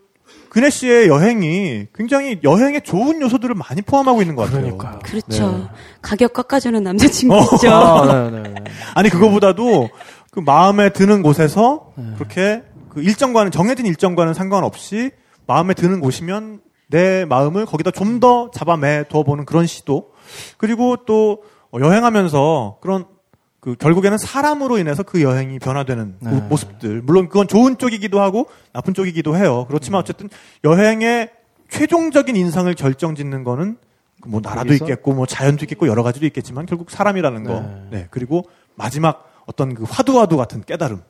근혜 씨의 여행이 굉장히 여행에 좋은 요소들을 많이 포함하고 있는 것 같아요. 그러니까요. 그렇죠. 네. 가격 깎아주는 남자친구 어. 있죠. 아, 네, 네, 네. 아니 그거보다도 그 마음에 드는 곳에서 네. 그렇게 그 일정과는 정해진 일정과는 상관없이 마음에 드는 곳이면 내 마음을 거기다 좀 더 잡아매 둬보는 그런 시도 그리고 또 어, 여행하면서 그런 그 결국에는 사람으로 인해서 그 여행이 변화되는 네. 모- 모습들 물론 그건 좋은 쪽이기도 하고 나쁜 쪽이기도 해요 그렇지만 어쨌든 여행의 최종적인 인상을 결정짓는 거는 뭐 나라도 거기서? 있겠고 뭐 자연도 있겠고 여러 가지도 있겠지만 결국 사람이라는 거 네. 네. 그리고 마지막 어떤 그 화두화두 같은 깨달음.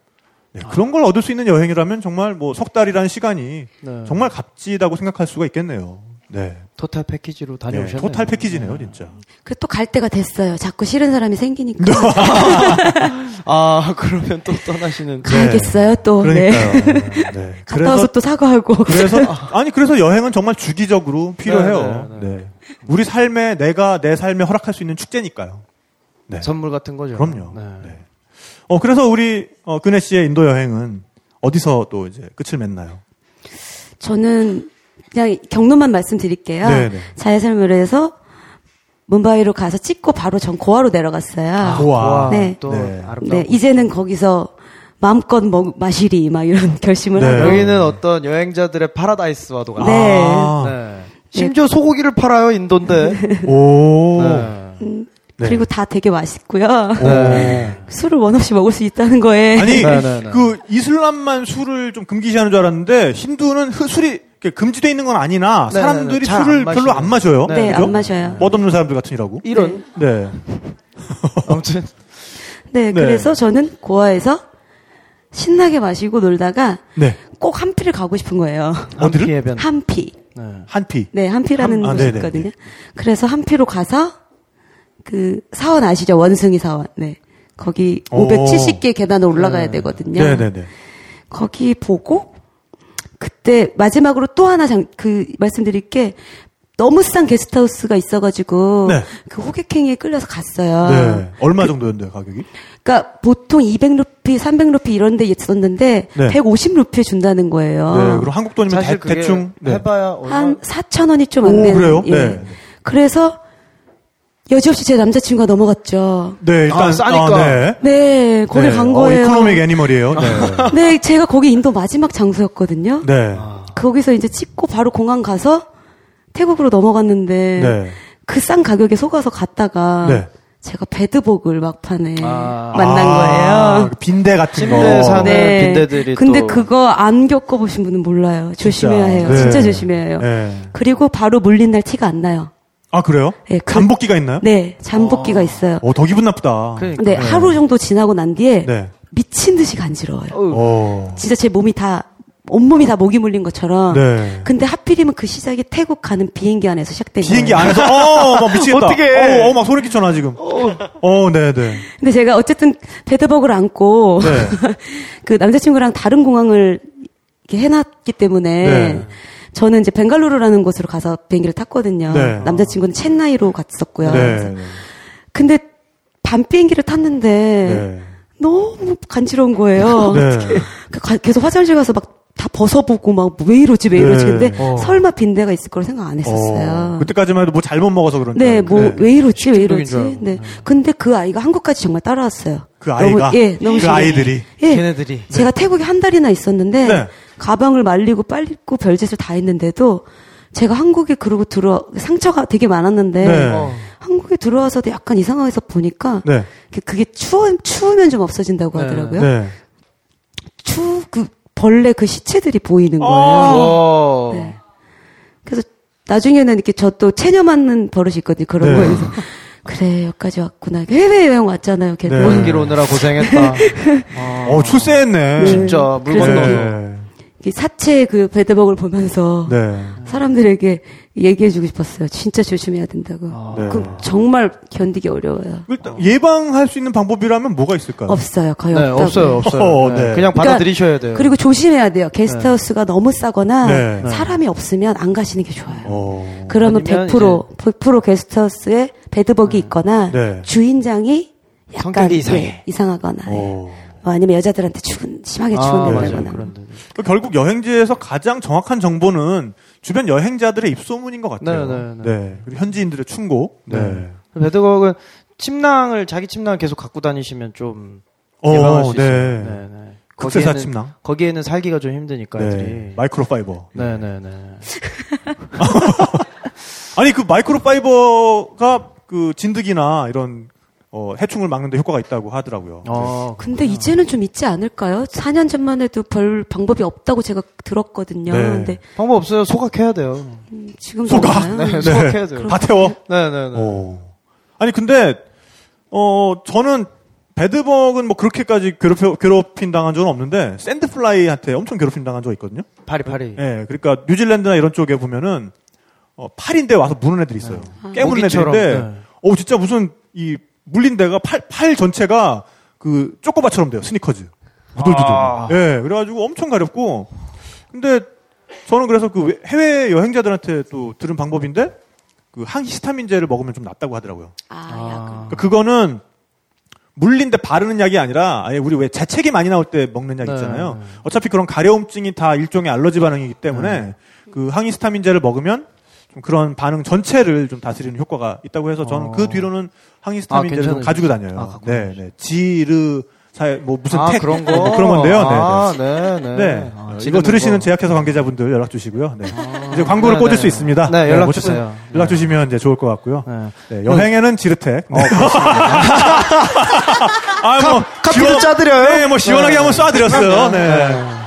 네, 그런 걸 얻을 수 있는 여행이라면 정말 뭐 석 달이라는 시간이 네. 정말 값지다고 생각할 수가 있겠네요. 네. 토탈 패키지로 네, 다녀오셨네요. 토탈 패키지네요, 진짜. 그 또 갈 때가 됐어요. 자꾸 싫은 사람이 생기니까. 아, 그러면 또 떠나시는. 가야겠어요, 또. 네. 그러니까요. 네. 갔다 와서 또 사과하고. 그래서 아니 그래서 여행은 정말 주기적으로 필요해요. 네, 네, 네, 네. 우리 삶에 내가 내 삶에 허락할 수 있는 축제니까요. 네. 선물 같은 거죠. 그럼요. 네. 네. 어 그래서 우리 어, 근혜 씨의 인도 여행은 어디서 또 이제 끝을 맺나요? 저는 그냥 경로만 말씀드릴게요. 네, 네. 자해설물에서 문바이로 가서 찍고 바로 전 고아로 내려갔어요. 고아. 네. 또 네. 아름다운. 네, 이제는 거기서 마음껏 먹, 마시리 막 이런 결심을 네. 하고. 여기는 어떤 여행자들의 파라다이스와도 같아요. 네. 아. 네. 심지어 소고기를 팔아요, 인도인데. 오. 네. 네. 그리고 다 되게 맛있고요. 네. 술을 원 없이 먹을 수 있다는 거에. 아니 네, 네, 네. 그 이슬람만 술을 좀 금기시하는 줄 알았는데 힌두는 그 술이 금지돼 있는 건 아니나 네, 사람들이 네, 네. 술을 마시는. 별로 안 마셔요. 네, 그죠? 안 마셔요. 멋없는 사람들 같으니라고. 이런. 네. 아무튼. 네, 네. 그래서 저는 고아에서 신나게 마시고 놀다가 네. 꼭 한피를 가고 싶은 거예요. 어디를? 한피. 네. 한피. 네, 한피라는 한- 아, 곳이. 있거든요. 그래서 한피로 가서 그 사원 아시죠? 원숭이 사원. 네. 거기 오. 570개 계단을 올라가야 네. 되거든요. 네네 네. 거기 보고 그때 마지막으로 또 하나 장, 그 말씀드릴 게 너무 싼 게스트하우스가 있어가지고 네. 그 호객행위에 끌려서 갔어요. 네. 얼마 정도였는데요, 가격이? 그러니까 보통 200루피, 300루피 이런 데 있었는데 네. 150루피에 준다는 거예요. 네. 그럼 한국 돈이면 대, 대충. 네. 해봐야 얼마. 한 4천 원이 좀 안 오, 되는. 그래요? 예. 네. 그래서 여지없이 제 남자친구가 넘어갔죠. 네, 일단. 아, 싸니까. 네. 네, 거기 네. 간 어, 거예요. economic animal이에요. 네. 네, 제가 거기 인도 마지막 장소였거든요. 네. 거기서 이제 찍고 바로 공항 가서 태국으로 넘어갔는데 네. 그싼 가격에 속아서 갔다가 네. 제가 배드복을 막판에 아. 만난 아, 거예요. 그 빈대 같은 거. 침대 사는 네. 빈대들이 근데 또. 그거 안 겪어보신 분은 몰라요. 조심해야 해요. 네. 진짜 조심해야 해요. 네. 그리고 바로 물린 날 티가 안 나요. 아, 그래요? 네, 그- 잠복기가 있나요? 네, 잠복기가 있어요. 어, 더 기분 나쁘다. 그러니까. 근데 하루 정도 지나고 난 뒤에 네. 미친 듯이 간지러워요. 어. 진짜 제 몸이 다 온몸이 다 모기 물린 것처럼. 네. 근데 하필이면 그 시작이 태국 가는 비행기 안에서 시작된 비행기 거예요. 안에서, 어, 막 미치겠다. 어떡해. 어, 어, 막 소리 끼쳐나, 지금. 어, 네, 네. 근데 제가 어쨌든 배드복을 안고 네. 그 남자친구랑 다른 공항을 이렇게 해놨기 때문에 네. 저는 이제 벵갈루루라는 곳으로 가서 비행기를 탔거든요. 네. 남자친구는 첸나이로 갔었고요. 그래서 네. 근데 밤 비행기를 탔는데 네. 너무 간지러운 거예요. 네. 그 가- 계속 화장실 가서 막 다 벗어보고 막 왜 이러지 왜 이러지 네. 근데 어. 설마 빈대가 있을 거라 생각 안 했었어요. 어, 그때까지만 해도 뭐 잘못 먹어서 그런지. 네. 뭐 왜 이러지 왜 이러지. 네. 근데 그 아이가 한국까지 정말 따라왔어요. 그 아이가 너무, 예, 너무 그 신기해요. 아이들이 예. 걔네들이 제가 태국에 한 달이나 있었는데 네. 가방을 말리고 빨고 별짓을 다 했는데도 제가 한국에 그러고 들어 상처가 되게 많았는데 네. 어. 한국에 들어와서도 약간 이상해서 보니까 네. 그- 그게 추워 추우면 좀 없어진다고 네. 하더라고요. 네. 추 그 벌레 그 시체들이 보이는 거예요. 와. 네. 그래서 나중에는 이렇게 저 또 체녀 맞는 버릇이 있거든요. 그런 네. 거에서 그래 여기까지 왔구나. 해외 여행 왔잖아요. 걔도. 네. 원길 오느라 고생했다. 아, 어, 출세했네. 진짜 물 그래서 건너. 네. 이 사체 그 배드복을 보면서 네. 사람들에게 얘기해주고 싶었어요. 진짜 조심해야 된다고. 아. 네. 그럼 정말 견디기 어려워요. 일단 예방할 수 있는 방법이라면 뭐가 있을까요? 없어요. 거의 네, 없다고. 없어요, 없어요. 어, 네. 네. 그냥 받아들이셔야 돼요. 그리고 조심해야 돼요. 게스트하우스가 너무 싸거나 네. 사람이 없으면 안 가시는 게 좋아요. 어. 그러면 아니면 100% 100% 게스트하우스에 배드복이 있거나 네. 주인장이 약간 성격이 이상해. 예, 이상하거나 예. 어. 뭐 아니면 여자들한테 추근 심하게 아. 그런 데. 그 결국 여행지에서 가장 정확한 정보는 주변 여행자들의 입소문인 것 같아요. 네, 네, 네. 그리고 현지인들의 충고. 네. 네. 배드걱은 침낭을 자기 침낭 계속 갖고 다니시면 좀 어, 예방할 수 네. 있어요. 네, 네. 극세사 거기에는- 침낭. 거기에는 살기가 좀 힘드니까 네. 애들이. 마이크로파이버. 네, 네, 네. 아니 그 마이크로파이버가 그 진드기나 이런 어, 해충을 막는데 효과가 있다고 하더라고요. 어, 근데 이제는 좀 있지 않을까요? 4년 전만 해도 별 방법이 없다고 제가 들었거든요. 네. 근데 방법 없어요. 소각해야 돼요. 지금 소각? 네, 소각해야 돼요. 다 태워. 네, 네, 네. 어. 아니 근데 어 저는 배드벅은 뭐 그렇게까지 괴롭혀, 괴롭힘 당한 적은 없는데 샌드플라이한테 엄청 괴롭힘 당한 적이 있거든요. 파리, 파리. 예, 그러니까 뉴질랜드나 이런 쪽에 보면은 어, 팔인데 와서 무는 애들이 있어요. 깨무는 모기처럼, 애들인데, 네. 어 진짜 무슨 이 물린 데가 팔, 팔 전체가 그 쪼꼬바처럼 돼요. 스니커즈. 우들두들. 아. 예, 그래가지고 엄청 가렵고. 근데 저는 그래서 그 외- 해외 여행자들한테 또 들은 방법인데 그 항히스타민제를 먹으면 좀 낫다고 하더라고요. 아, 그러니까 그거는 물린데 바르는 약이 아니라 아예 우리 왜 재채기 많이 나올 때 먹는 약 네, 있잖아요. 네. 어차피 그런 가려움증이 다 일종의 알러지 반응이기 때문에 그 항히스타민제를 먹으면 좀 그런 반응 전체를 좀 다스리는 효과가 있다고 해서 저는 어. 그 뒤로는 항히스타민제를 아, 좀 가지고 다녀요. 아, 네, 네. 지르 사뭐 무슨 아, 택 그런 거. 뭐 그런 건데요. 네, 네. 아, 네, 네. 네. 아, 이거 지르는 들으시는 거. 제약회사 관계자분들 연락 주시고요. 네. 이제 광고를 네, 꽂을 네. 수 있습니다. 네, 연락 뭐 주세요. 연락 네. 주시면 이제 좋을 것 같고요. 네. 네, 여행에는 지르텍. 네. 아, 뭐 카피도 짜드려요? 네, 뭐 시원하게 네. 한번 쏴드렸어요. 네.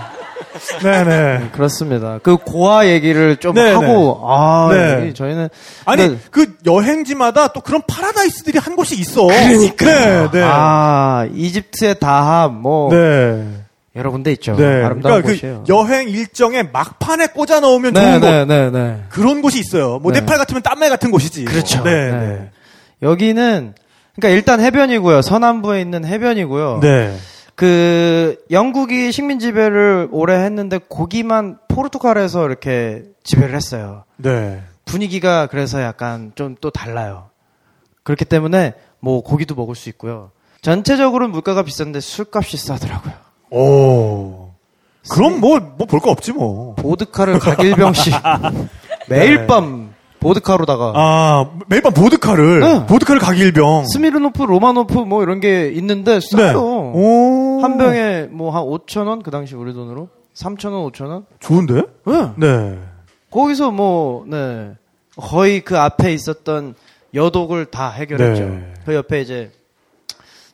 네, 네. 그렇습니다. 그 고아 얘기를 좀 네, 하고, 아, 네. 이 저희는. 아니, 네. 그 여행지마다 또 그런 파라다이스들이 한 곳이 있어. 그러니까. 네, 네. 아, 이집트의 다함, 뭐, 네. 여러 군데 있죠. 네. 아름다운 그러니까 곳이에요. 그 여행 일정에 막판에 꽂아 넣으면 네, 좋은 곳. 네, 네, 네. 그런 곳이 있어요. 뭐 네. 네팔 같으면 땀내 같은 곳이지. 그렇죠. 네, 네. 네. 여기는, 그러니까 일단 해변이고요. 서남부에 있는 해변이고요. 네. 그 영국이 식민 지배를 오래 했는데 거기만 포르투갈에서 이렇게 지배를 했어요. 네. 분위기가 그래서 약간 좀 또 달라요. 그렇기 때문에 뭐 고기도 먹을 수 있고요. 전체적으로 물가가 비싼데 술값이 싸더라고요. 오. 그럼 뭐, 뭐 볼 거 없지 뭐. 보드카를 각일병씩 매일 네. 밤 보드카로다가 아, 매일 밤 보드카를, 네. 보드카를 각일병. 스미르노프, 로마노프 뭐 이런 게 있는데 네. 싸요. 오. 한 병에 뭐 한 5천 원? 그 당시 우리 돈으로 3천 원, 5천 원? 좋은데? 네. 네. 거기서 뭐, 네. 거의 그 앞에 있었던 여독을 다 해결했죠. 네. 그 옆에 이제,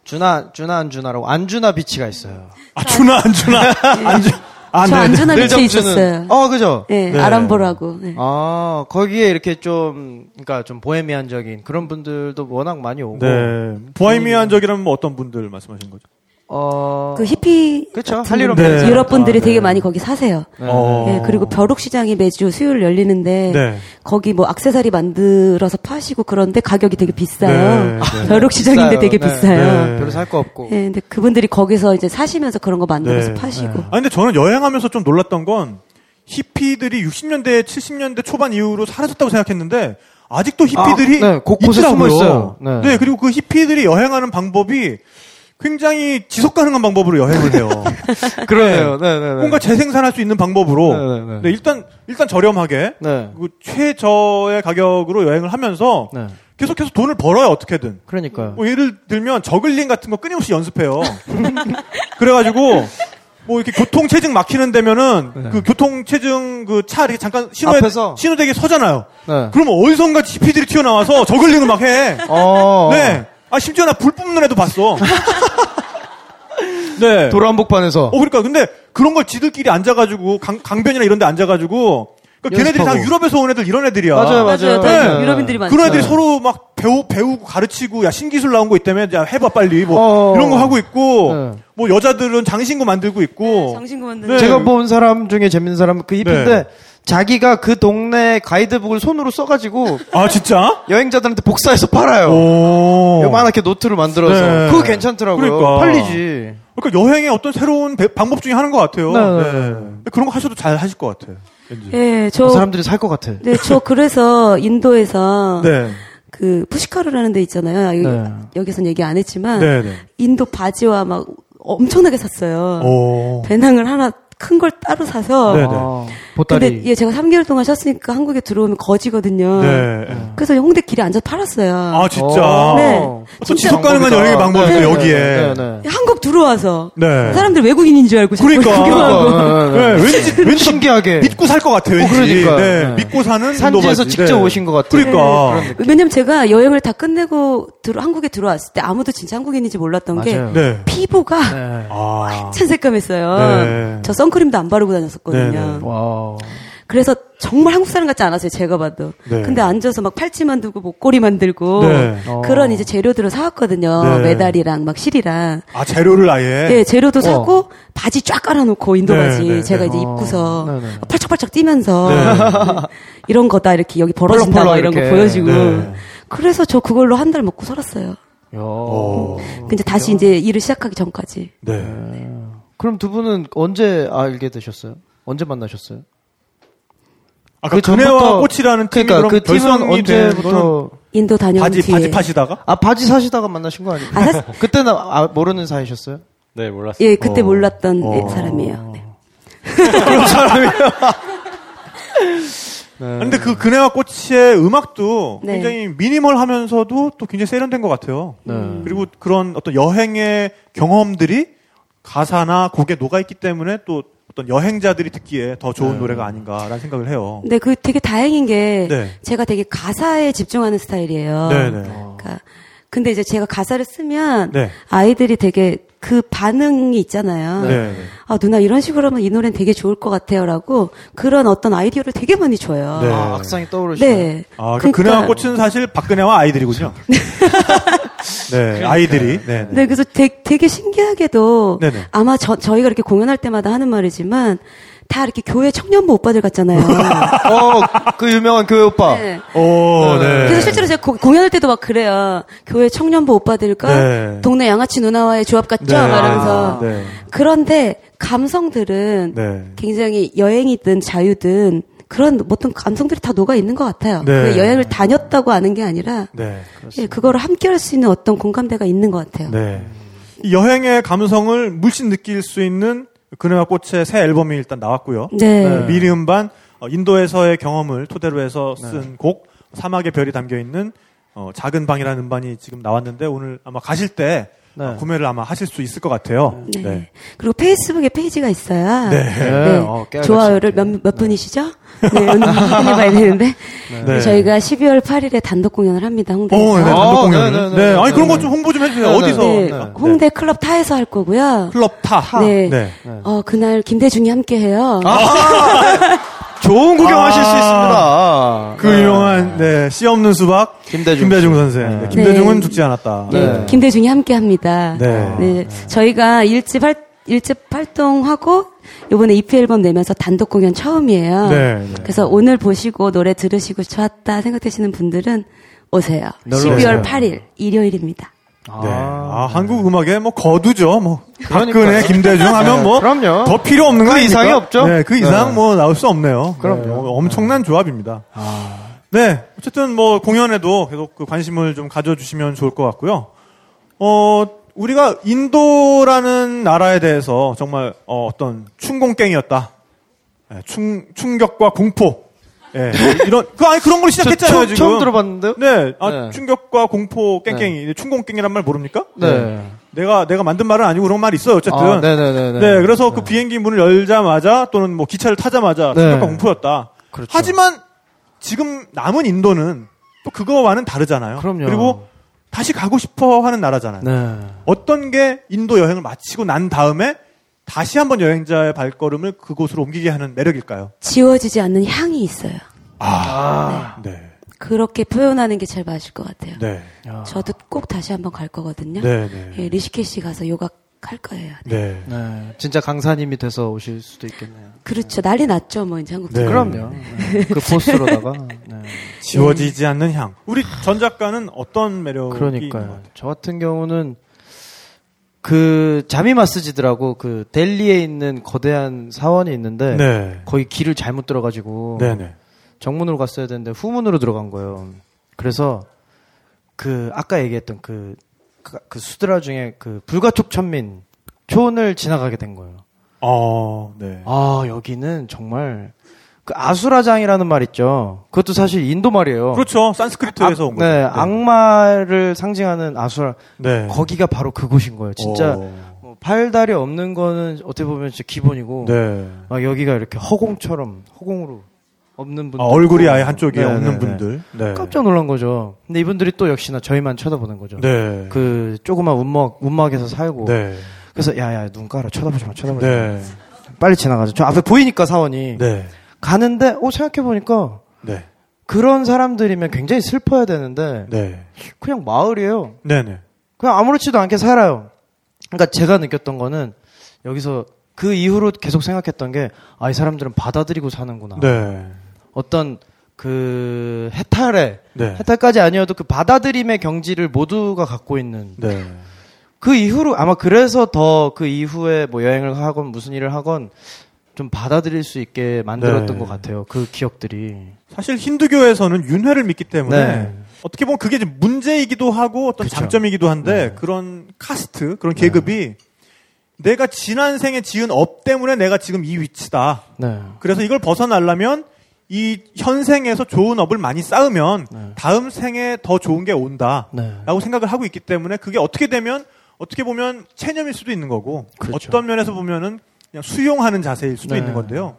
주나, 주나, 안주나라고, 안주나 비치가 있어요. 아, 주나, 안 주나. 안 주, 아, 저 네. 안주나 늘 밑에 정주는- 있었어요. 어, 그죠? 예, 네. 아람보라고. 네. 아, 거기에 이렇게 좀, 그러니까 좀 보헤미안적인 그런 분들도 워낙 많이 오고. 네. 보헤미안적이라면 뭐 어떤 분들 말씀하시는 거죠? 어, 그 히피 그쵸. 같은 할일 분들, 없는 유럽 분들이 아, 네. 되게 많이 거기 사세요. 네. 어. 예, 그리고 벼룩 시장이 매주 수요일 열리는데 네. 거기 뭐 악세사리 만들어서 파시고 그런데 가격이 되게 비싸요. 네, 네. 벼룩 시장인데 되게 네, 비싸요. 네. 별로 살 거 없고. 예, 근데 그분들이 거기서 이제 사시면서 그런 거 만들어서 네. 파시고. 아 근데 저는 여행하면서 좀 놀랐던 건 히피들이 60년대, 70년대 초반 이후로 사라졌다고 생각했는데 아직도 히피들이 아, 네, 곳곳에. 숨어 있어요. 네. 그리고 그 히피들이 여행하는 방법이 굉장히 지속 가능한 방법으로 여행을 해요. 그러네요. 네, 네, 네. 뭔가 재생산할 수 있는 방법으로 네, 네, 네. 네, 일단 일단 저렴하게 네. 그 최저의 가격으로 여행을 하면서 네. 계속해서 돈을 벌어요 어떻게든. 그러니까요. 뭐 예를 들면 저글링 같은 거 끊임없이 연습해요. 그래가지고 뭐 이렇게 교통 체증 막히는 데면은 네. 그 교통 체증 그 차 이렇게 잠깐 신호에 앞에서? 신호대기에 서잖아요. 네. 그러면 어디선가 GP들이 튀어나와서 저글링을 막 해. 어. 네. 아 심지어 나 불 뿜는 애도 봤어. 네. 도로 한복판에서. 어 그러니까 근데 그런 걸 지들끼리 앉아가지고 강, 강변이나 이런 데 앉아가지고 그러니까 걔네들이 다. 유럽에서 온 애들 이런 애들이야. 맞아요, 맞아요. 맞아요. 다 네. 유럽인들이 많죠. 그런 애들이 네. 서로 막 배우 배우고 가르치고 야 신기술 나온 거 있다며 야 해봐 빨리 뭐 어. 이런 거 하고 있고 네. 뭐 여자들은 장신구 만들고 있고 장신구 만드는 네. 제가 본 사람 중에 재밌는 사람은 그 잎인데 네. 자기가 그 동네 가이드북을 손으로 써가지고 아 진짜? 여행자들한테 복사해서 팔아요. 오. 요만하게 노트로 만들어서 네. 그거 괜찮더라고요. 그러니까. 팔리지. 그러니까 여행의 어떤 새로운 배- 방법 중에 하는 것 같아요. 네, 네, 네. 네. 그런 거 하셔도 잘 하실 것 같아요. 왠지. 예, 그저 사람들이 살 것 같아. 네, 저 그래서 인도에서 네. 그 푸시카르라는 데 있잖아요. 여기, 네. 여기선 얘기 안 했지만 네, 네. 인도 바지와 막 엄청나게 샀어요. 오. 배낭을 하나 큰 걸 따로 사서 네, 네. 아, 보따리. 근데 예 제가 3개월 동안 쉬었으니까 한국에 들어오면 거지거든요. 네. 그래서 홍대 길에 앉아 팔았어요. 아 진짜. 어. 네. 또 진짜 지속 가능한. 여행의 방법이 네, 또 네, 여기에. 네, 네. 한국 들어와서 네. 사람들 외국인인 줄 알고 자꾸 그러니까. 구경하고. 네, 왠지 왠지 신기하게. 믿고 살 것 같아요. 왠지. 그러니까요. 네, 네. 믿고 사는 산지에서. 직접 오신 것 같아요. 그러니까. 왜냐면 제가 여행을 다 끝내고 들어, 한국에 들어왔을 때 아무도 진짜 한국인인지 몰랐던 게 맞아요. 네. 피부가 네. 아. 찬 새까맸어요. 네. 저 선크림도 안 바르고 다녔었거든요. 네, 네. 와. 그래서 정말 한국 사람 같지 않았어요, 제가 봐도. 네. 근데 앉아서 막 팔찌 만들고 목걸이 만들고 네. 어. 그런 이제 재료들을 사왔거든요. 네. 메달이랑 막 실이랑. 아 재료를 아예. 네, 재료도 사고 바지 쫙 깔아놓고 인도 네, 바지 네, 제가 네. 이제 입고서 네, 네. 팔짝팔짝 뛰면서 네. 이런 거다 이렇게 여기 벌어진다 막 펄럭펄럭 이런 거 이렇게. 보여주고 네. 그래서 저 그걸로 한 달 먹고 살았어요. 야. 오. 근데 다시 이제 일을 시작하기 전까지. 네. 그럼 두 분은 언제 알게 되셨어요? 언제 만나셨어요? 아까 그 그네와 전부터- 꽃이라는 팀이 그러니까 그럼 그 팀은 언제부터 인도 다녀온 바지 뒤에 바지 파시다가? 아 바지 사시다가 만나신 거 아니에요? 아, 사- 그때는 아, 모르는 사이셨어요? 네, 몰랐어요. 예 그때 어. 몰랐던 어. 사람이에요. 네. 근데 그 그네와 꽃의 음악도 네. 굉장히 미니멀하면서도 또 굉장히 세련된 것 같아요. 네. 그리고 그런 어떤 여행의 경험들이 가사나 곡에 녹아 있기 때문에 또 어떤 여행자들이 듣기에 더 좋은 노래가 아닌가라는 생각을 해요. 근데 그 되게 다행인 게 네. 제가 되게 가사에 집중하는 스타일이에요. 네, 네. 그러니까 근데 이제 제가 가사를 쓰면 네. 아이들이 되게 그 반응이 있잖아요. 네. 네. 아 누나 이런 식으로 하면 이 노래는 되게 좋을 것 같아요라고 그런 어떤 아이디어를 되게 많이 줘요. 네. 아, 악상이 떠오르시네. 네. 아, 그 그네와 꽃은 사실 박근혜와 아이들이군요. 네, 아이들이. 네, 네. 네, 그래서 되게, 되게 신기하게도 네네. 아마 저, 저희가 이렇게 공연할 때마다 하는 말이지만 다 이렇게 교회 청년부 오빠들 같잖아요. 어, 그 유명한 교회 오빠. 네. 오, 네. 그래서 실제로 제가 고- 공연할 때도 막 그래요. 교회 청년부 오빠들과 네. 동네 양아치 누나와의 조합 같죠? 네. 말하면서. 아, 네. 그런데 감성들은 네. 굉장히 여행이든 자유든 그런 어떤 감성들이 다 녹아 있는 것 같아요. 네. 그 여행을 다녔다고 아는 게 아니라 네. 예, 그거를 함께 할 수 있는 어떤 공감대가 있는 것 같아요. 네. 이 여행의 감성을 물씬 느낄 수 있는 그네와 꽃의 새 앨범이 일단 나왔고요. 네. 네, 미리 음반 어, 인도에서의 경험을 토대로 해서 쓴 곡 사막의 별이 담겨 있는 어, 작은 방이라는 음반이 지금 나왔는데 오늘 아마 가실 때 네. 어, 구매를 아마 하실 수 있을 것 같아요. 네. 네. 그리고 페이스북에 페이지가 있어요. 네. 네, 어, 깨알같이 좋아요를 몇, 몇 분이시죠? 네, 오늘 확인해봐야 되는데. 네. 저희가 12월 8일에 단독 공연을 합니다, 어, 홍대에서. 네, 단독 아, 공연. 네, 네, 네, 네, 아니 네, 그런 거 네. 좀 홍보 좀 해주세요. 네, 어디서? 네, 네. 홍대 클럽 타에서 할 거고요. 클럽 타. 네. 네. 어, 그날 김대중이 함께 해요. 좋은 구경하실 아. 수 있습니다. 그 유명한 네, 씨 없는 수박 김대중. 선생. 네, 김대중은 죽지 않았다. 네, 네. 김대중이 함께 합니다. 네. 저희가 일집 활, 일집 활동하고 이번에 EP 앨범 내면서 단독 공연 처음이에요. 네, 네. 그래서 오늘 보시고 노래 들으시고 좋았다 생각되시는 분들은 오세요. 놀러 12월 오세요. 8일 일요일입니다. 네. 아, 한국 음악에 뭐 거두죠. 뭐 그러니까요. 박근혜, 김대중 하면 네, 뭐 그럼요. 더 필요 없는 거그 아닙니까? 이상이 없죠? 네, 그 이상 네. 뭐 나올 수 없네요. 그럼요. 네, 어, 엄청난 조합입니다. 네, 어쨌든 뭐 공연에도 계속 그 관심을 좀 가져주시면 좋을 것 같고요. 어 우리가 인도라는 나라에 대해서 정말 어, 떤 충공갱이었다. 예, 충 충격과 공포. 예, 이런 그 아니 그런 걸 시작했잖아요 처음, 지금. 처음 들어봤는데요? 네, 아, 네. 충격과 공포 깽깽이, 충공깽이란 말 모릅니까? 네. 내가 내가 만든 말은 아니고 그런 말이 있어요. 어쨌든. 아, 네네네네. 네, 그래서 그 비행기 문을 열자마자 또는 뭐 기차를 타자마자 네. 충격과 공포였다. 그렇죠. 하지만 지금 남은 인도는 또 그거와는 다르잖아요. 그럼요. 그리고 다시 가고 싶어 하는 나라잖아요. 네. 어떤 게 인도 여행을 마치고 난 다음에 다시 한번 여행자의 발걸음을 그곳으로 옮기게 하는 매력일까요? 지워지지 않는 향이 있어요. 아, 네. 그렇게 표현하는 게 제일 맞을 것 같아요. 네. 저도 꼭 다시 한번 갈 거거든요. 네, 네. 예, 리시케시 가서 요가 할 거예요. 네. 네. 진짜 강사님이 돼서 오실 수도 있겠네요. 그렇죠. 난리 났죠, 뭐 이제 한국 네. 그럼요. 네. 그 보스로다가. 네. 지워지지 않는 향. 우리 전 작가는 어떤 매력이 그러니까요. 같아요? 저 같은 경우는 그 자미 마스지드라고 그 델리에 있는 거대한 사원이 있는데 네. 거기 길을 잘못 들어가지고 네, 네. 정문으로 갔어야 되는데 후문으로 들어간 거예요. 그래서 그 아까 얘기했던 그, 그, 그 수드라 중에 그 불가촉 천민 촌을 지나가게 된 거예요. 어, 네. 아 여기는 정말 그 아수라장이라는 말 있죠. 그것도 사실 인도 말이에요. 그렇죠. 산스크리트에서 온 거죠. 네, 악마를 상징하는 아수라. 네. 거기가 바로 그곳인 거예요. 진짜 어. 뭐 팔다리 없는 거는 어떻게 보면 진짜 기본이고 네. 막 여기가 이렇게 허공처럼 허공으로 없는 분들 아, 얼굴이 아예 한쪽에 네, 없는 네, 분들. 네. 네. 깜짝 놀란 거죠. 근데 이분들이 또 역시나 저희만 쳐다보는 거죠. 네. 그 조그만 운막 운막에서 살고 네. 그래서 야야 눈 깔아 쳐다보지 마 쳐다보지 마 네. 빨리 지나가자. 저 앞에 보이니까 사원이 네. 가는데 어 생각해 보니까 네. 그런 사람들이면 굉장히 슬퍼야 되는데 네. 그냥 마을이에요. 네. 네. 그냥 아무렇지도 않게 살아요. 그러니까 제가 느꼈던 거는 여기서 그 이후로 계속 생각했던 게 아 이 사람들은 받아들이고 사는구나. 네. 어떤 그 해탈에 네. 해탈까지 아니어도 그 받아들임의 경지를 모두가 갖고 있는 네. 그 이후로 아마 그래서 더 그 이후에 뭐 여행을 하건 무슨 일을 하건 좀 받아들일 수 있게 만들었던 네. 것 같아요. 그 기억들이. 사실 힌두교에서는 윤회를 믿기 때문에 네. 어떻게 보면 그게 좀 문제이기도 하고 어떤 그쵸. 장점이기도 한데 네. 그런 카스트, 그런 계급이 내가 지난 생에 지은 업 때문에 내가 지금 이 위치다. 네. 그래서 이걸 벗어나려면 이 현생에서 좋은 업을 많이 쌓으면 네. 다음 생에 더 좋은 게 온다. 네. 라고 생각을 하고 있기 때문에 그게 어떻게 되면 어떻게 보면 체념일 수도 있는 거고 그렇죠. 어떤 면에서 보면은 그냥 수용하는 자세일 수도 네. 있는 건데요.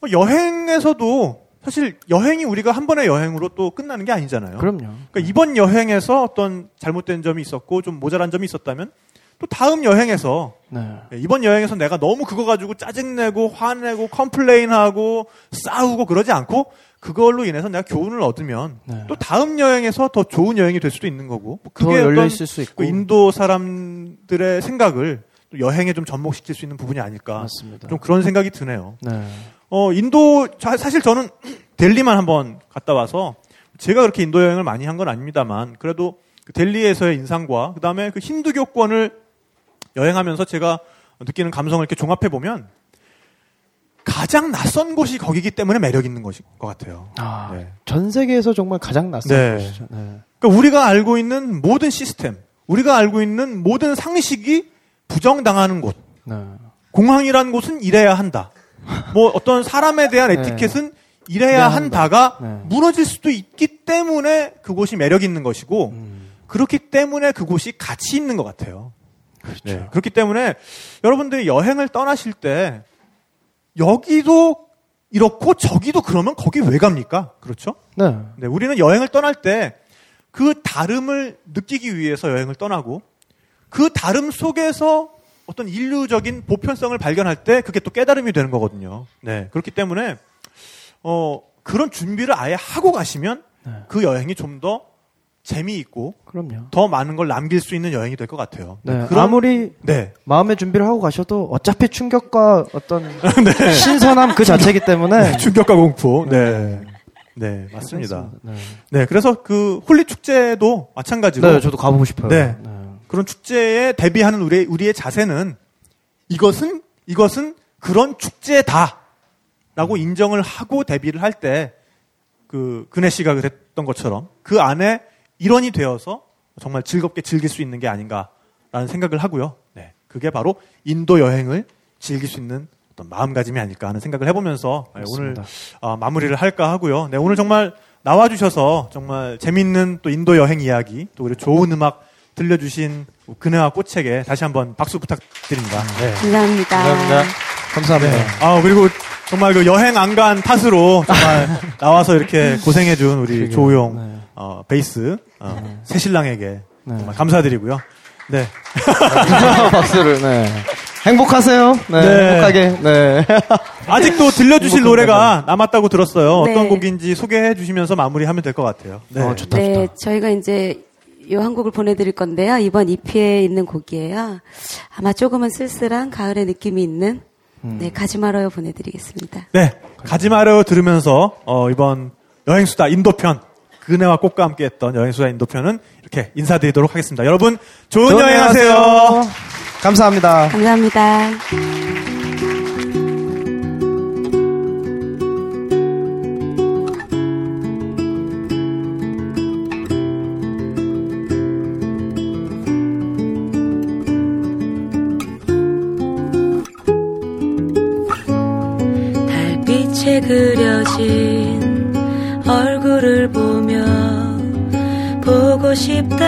어, 여행에서도 사실 여행이 우리가 한 번의 여행으로 또 끝나는 게 아니잖아요. 그럼요. 그러니까 이번 여행에서 어떤 잘못된 점이 있었고 좀 모자란 점이 있었다면 또 다음 여행에서 네. 예, 이번 여행에서 내가 너무 그거 가지고 짜증내고 화내고 complain하고 싸우고 그러지 않고 그걸로 인해서 내가 교훈을 얻으면 네. 또 다음 여행에서 더 좋은 여행이 될 수도 있는 거고 뭐더 그게 열려 어떤 있을 수 있고. 그 인도 사람들의 생각을 또 여행에 좀 접목시킬 수 있는 부분이 아닐까 맞습니다. 좀 그런 생각이 드네요. 네. 어 인도 자- 사실 저는 델리만 한번 갔다 와서 제가 그렇게 인도 여행을 많이 한 건 아닙니다만 그래도 그 델리에서의 인상과 그 다음에 그 힌두교권을 여행하면서 제가 느끼는 감성을 이렇게 종합해 보면 가장 낯선 곳이 거기기 때문에 매력 있는 것인 것 같아요. 아, 네. 전 세계에서 정말 가장 낯선 네. 곳이죠. 네. 그러니까 우리가 알고 있는 모든 시스템, 우리가 알고 있는 모든 상식이 부정당하는 곳. 네. 공항이라는 곳은 이래야 한다. 뭐 어떤 사람에 대한 네. 에티켓은 이래야 이래야 한다. 한다가 네. 무너질 수도 있기 때문에 그곳이 매력 있는 것이고 음, 그렇기 때문에 그곳이 가치 있는 것 같아요. 그렇죠. 네. 그렇기 때문에 여러분들이 여행을 떠나실 때 여기도 이렇고 저기도 그러면 거기 왜 갑니까? 그렇죠? 네. 네, 우리는 여행을 떠날 때 그 다름을 느끼기 위해서 여행을 떠나고 그 다름 속에서 어떤 인류적인 보편성을 발견할 때 그게 또 깨달음이 되는 거거든요. 네, 그렇기 때문에 어 그런 준비를 아예 하고 가시면 네. 그 여행이 좀 더 재미있고 그럼요. 더 많은 걸 남길 수 있는 여행이 될 것 같아요. 네. 그런- 아무리 네, 마음의 준비를 하고 가셔도 어차피 충격과 어떤 신선함 그 자체이기 때문에 충격과 공포. 네, 네, 맞습니다. 네. 네, 그래서 그 홀리 축제도 마찬가지로 네, 저도 가보고 싶어요. 네. 그런 축제에 대비하는 우리, 우리의 자세는 이것은, 이것은 그런 축제다. 라고 인정을 하고 대비를 할 때, 그, 근혜 씨가 그랬던 것처럼 그 안에 일원이 되어서 정말 즐겁게 즐길 수 있는 게 아닌가라는 라는 생각을 하고요. 네. 그게 바로 인도 여행을 즐길 수 있는 어떤 마음가짐이 아닐까 하는 생각을 해보면서 네, 오늘 어, 마무리를 할까 하고요. 네, 오늘 정말 나와주셔서 정말 재밌는 또 인도 여행 이야기 또 그리고 좋은 음악 들려주신 그네와 꽃에게 다시 한번 박수 부탁드립니다. 네. 감사합니다. 감사합니다. 감사합니다. 아 그리고 정말 그 여행 안 간 탓으로 정말 나와서 이렇게 고생해준 우리 조우용 네. 어, 베이스 어, 새신랑에게 네. 정말 감사드리고요. 네. 박수를, 네. 행복하세요. 네. 네. 행복하게, 네. 아직도 들려주실 노래가 남았다고 들었어요. 네. 어떤 곡인지 소개해 주시면서 마무리하면 될 것 같아요. 네. 어, 좋다, 네, 좋다. 저희가 이제 요한 곡을 보내드릴 건데요. 이번 EP에 있는 곡이에요. 아마 조금은 쓸쓸한 가을의 느낌이 있는 음. 네, 가지 말아요 보내드리겠습니다. 네. 가지마르 들으면서 어, 이번 여행수다 인도편 그네와 꽃과 함께했던 여행수다 인도편은 이렇게 인사드리도록 하겠습니다. 여러분 좋은, 좋은 여행하세요. 여행하세요. 감사합니다. 감사합니다. 싶다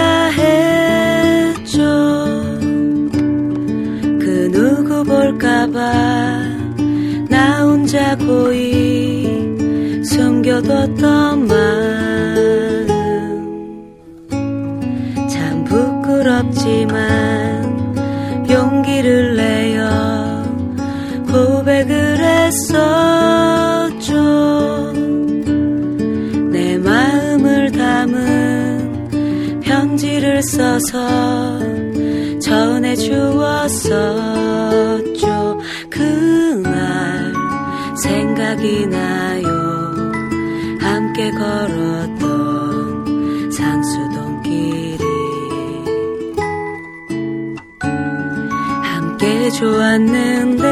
편지를 써서 전해 주었었죠. 그날 생각이 나요. 함께 걸었던 상수동길이 함께 좋았는데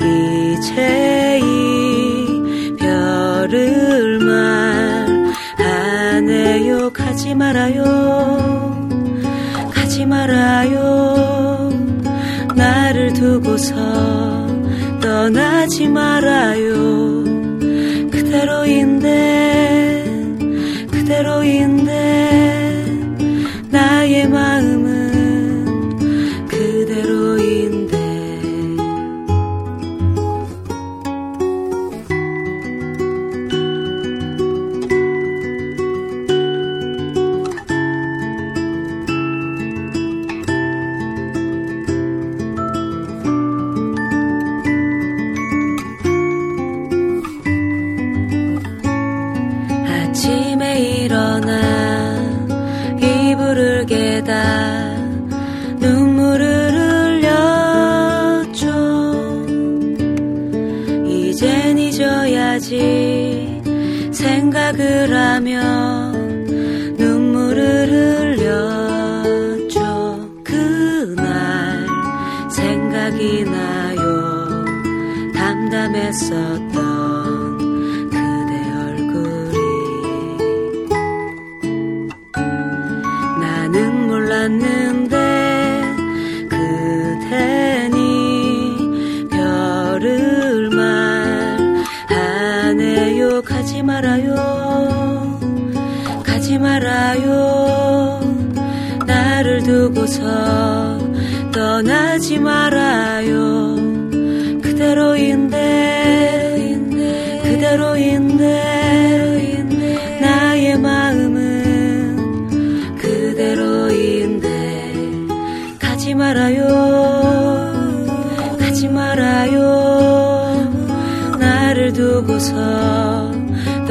이제 이별을 말하네요. 가지 말아요 말아요. 나를 두고서 떠나지 말아요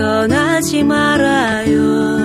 떠나지 말아요